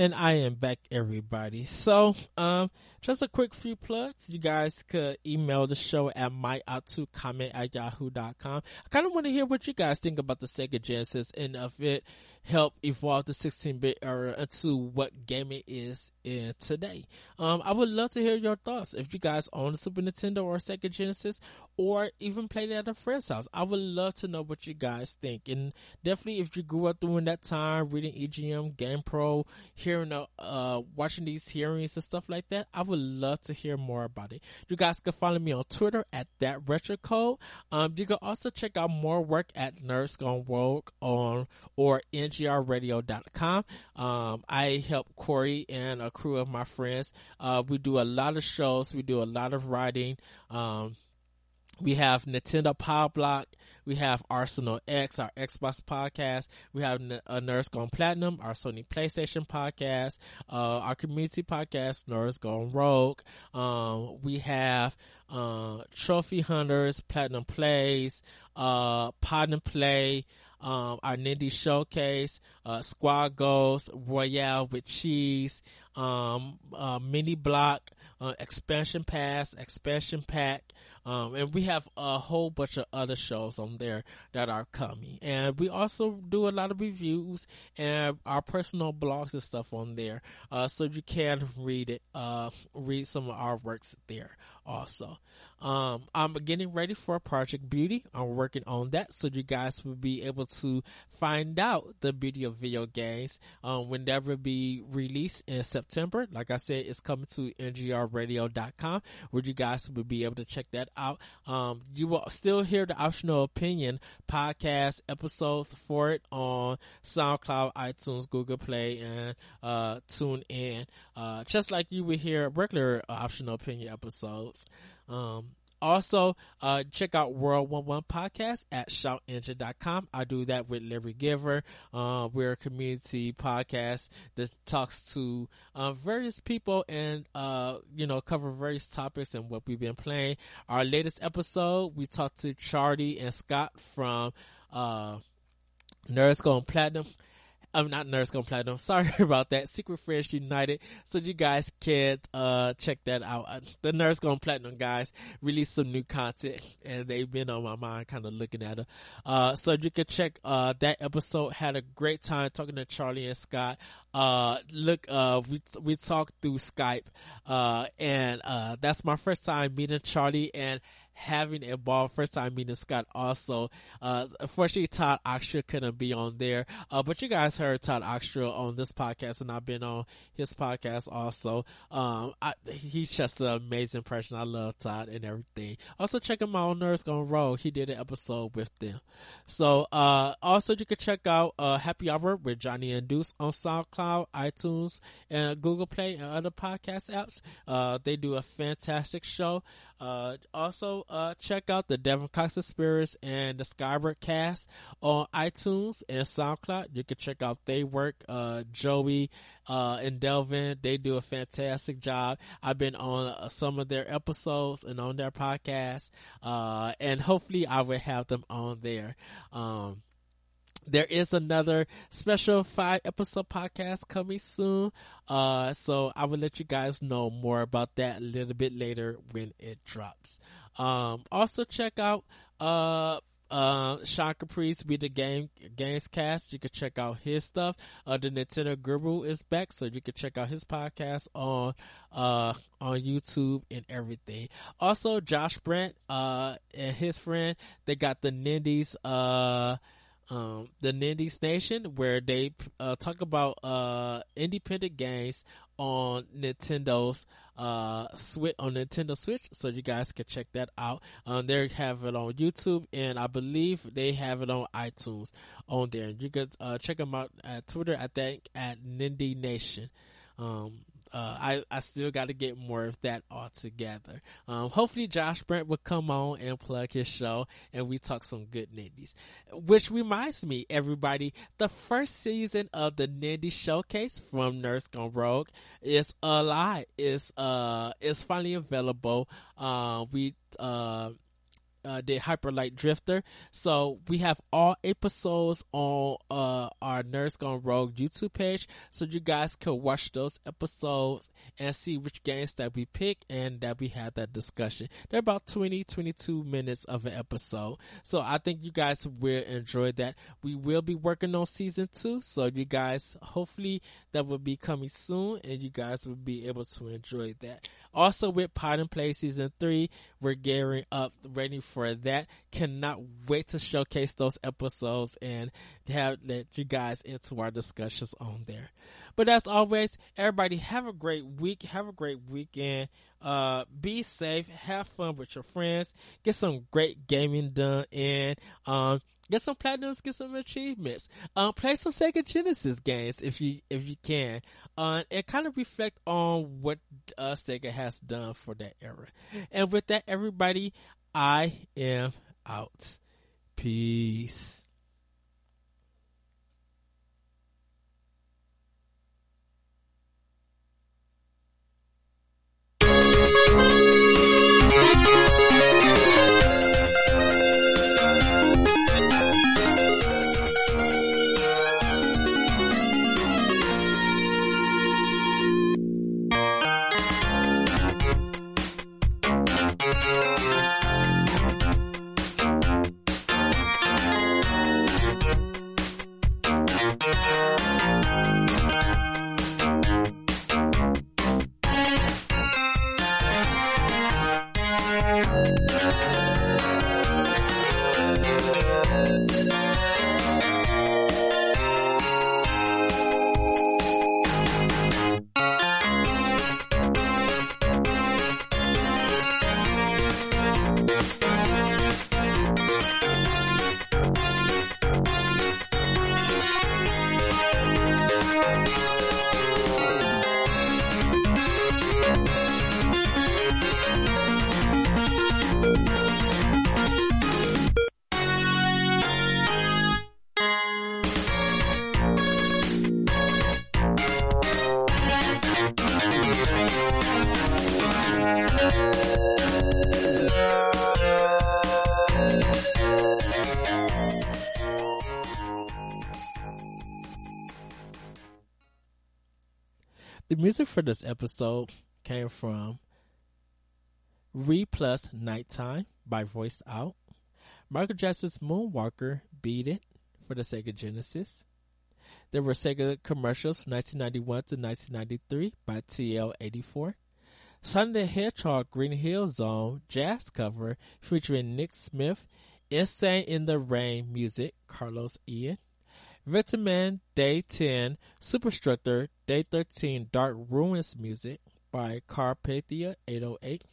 And I am back, everybody. So, um, just a quick few plugs. You guys could email the show at myouttocomment at yahoo.com. I kind of want to hear what you guys think about the Sega Genesis and if it helped evolve the 16-bit era into what gaming is in today. Um, I would love to hear your thoughts. If you guys own a Super Nintendo or Sega Genesis or even played it at a friend's house, I would love to know what you guys think. And definitely if you grew up during that time reading EGM, GamePro, hearing, uh, watching these hearings and stuff like that, I would love to hear more about it. You guys can follow me on Twitter at that retro code. Um, you can also check out more work at Nerds Gone Rogue on or ngrradio.com. Um, I help Corey and a crew of my friends. Uh, we do a lot of shows. We do a lot of writing. Um, we have Nintendo Power Block. We have Arsenal X, our Xbox podcast. We have a Nerds Gone Platinum, our Sony PlayStation podcast. Uh, our community podcast, Nerds Gone Rogue. Um, we have uh, Trophy Hunters, Platinum Plays, uh, and Play um, our Nindy Showcase, uh, Squad Goals, Royale with Cheese, um, uh, mini block, uh, expansion pass, expansion pack, um, and we have a whole bunch of other shows on there that are coming. And we also do a lot of reviews and our personal blogs and stuff on there. Uh, so you can read it, uh, read some of our works there also. Um, I'm getting ready for Project Beauty. I'm working on that so you guys will be able to find out the beauty of video games um, whenever be released in September. Like I said, it's coming to ngrradio.com where you guys will be able to check that out. Um, you will still hear the optional opinion podcast episodes for it on SoundCloud, iTunes, Google Play, and uh, Tune In. Uh, just like you would hear regular optional opinion episodes. Um, also, uh, check out World One One Podcast at shoutengine.com. I do that with Larry Giver. Uh, we're a community podcast that talks to uh, various people and, uh, you know, cover various topics and what we've been playing. Our latest episode, we talked to Charlie and Scott from, uh, Nerds Going Platinum. I'm not Nerds Gone Platinum. (laughs) Sorry about that. Secret Friends United. So you guys can uh check that out. Uh, the Nerds Gone Platinum guys released some new content and they've been on my mind kind of looking at it. Uh so you can check uh that episode. Had a great time talking to Charlie and Scott. Uh look uh we we talked through Skype uh and uh that's my first time meeting Charlie and having a ball. First time meeting Scott also. Uh, unfortunately Todd Oxtra couldn't be on there. Uh, but you guys heard Todd Oxtra on this podcast and I've been on his podcast also. Um, I, he's just an amazing person. I love Todd and everything. Also check him out on Nerds Gone Rogue. He did an episode with them. So, uh, also you can check out, uh, Happy Hour with Johnny and Deuce on SoundCloud, iTunes, and Google Play and other podcast apps. Uh, they do a fantastic show. Uh, also, uh, check out the Devin Cox Spirits and the Skybird Cast on iTunes and SoundCloud. You can check out their work. Uh, Joey, uh, and Delvin, they do a fantastic job. I've been on uh, some of their episodes and on their podcast. Uh, and hopefully I will have them on there. Um, there is another special five episode podcast coming soon. Uh, so I will let you guys know more about that a little bit later when it drops. Um, also check out, uh, uh, Sean Caprice be the game games cast. You can check out his stuff. Uh, the Nintendo Guru is back, so you can check out his podcast on uh on YouTube and everything. Also, Josh Brent uh and his friend they got the Nindies uh um, the Nindies Nation, where they uh, talk about uh, independent games on Nintendo's uh, Switch on Nintendo Switch, so you guys can check that out. Um, they have it on YouTube, and I believe they have it on iTunes on there. You can uh, check them out at Twitter, I think, at Nindy Nation. Um, uh, I, I still got to get more of that all together. Um, hopefully Josh Brent will come on and plug his show and we talk some good Nindies. Which reminds me, everybody, the first season of the Nindy Showcase from Nerds Gone Rogue is alive. Is uh is finally available. Uh, we uh uh, the Hyperlight Drifter. So we have all episodes on uh, our Nerds Gone Rogue YouTube page, so you guys can watch those episodes and see which games that we pick and that we had that discussion. They're about 20, 22 minutes of an episode, so I think you guys will enjoy that. We will be working on season two, so you guys hopefully that will be coming soon, and you guys will be able to enjoy that. Also with Pod and Play season three, we're gearing up, ready for that. Cannot wait to showcase those episodes and have let you guys into our discussions on there. But as always, everybody have a great week. Have a great weekend. Uh, be safe. Have fun with your friends. Get some great gaming done and, um, get some platinums, get some achievements. Um, play some Sega Genesis games if you if you can, uh, and kind of reflect on what uh, Sega has done for that era. And with that, everybody, I am out. Peace. Music for this episode came from Re Plus Nighttime by Voiced Out, Michael Jackson's Moonwalker Beat It for the Sega Genesis. There were Sega commercials from 1991 to 1993 by TL84. Sonic the Hedgehog Green Hill Zone jazz cover featuring Nick Smith, Insane in the Rain music, Carlos Ian. Vectorman Day 10 Superstructure Day 13 Dark Ruins music by Carpathia 808.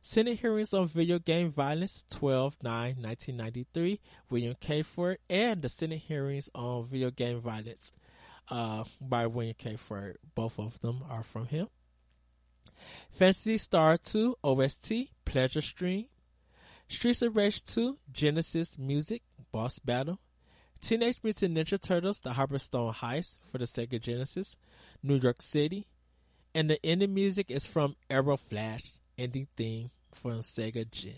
Senate hearings on video game violence 12 9 1993 William K. Ford and the Senate hearings on video game violence uh, by William K. Ford. Both of them are from him. Phantasy Star 2 OST Pleasure Stream. Streets of Rage 2 Genesis Music Boss Battle. Teenage Mutant Ninja Turtles The Hyperstone Heist for the Sega Genesis, New York City. And the ending music is from Arrow Flash ending theme from Sega Gen.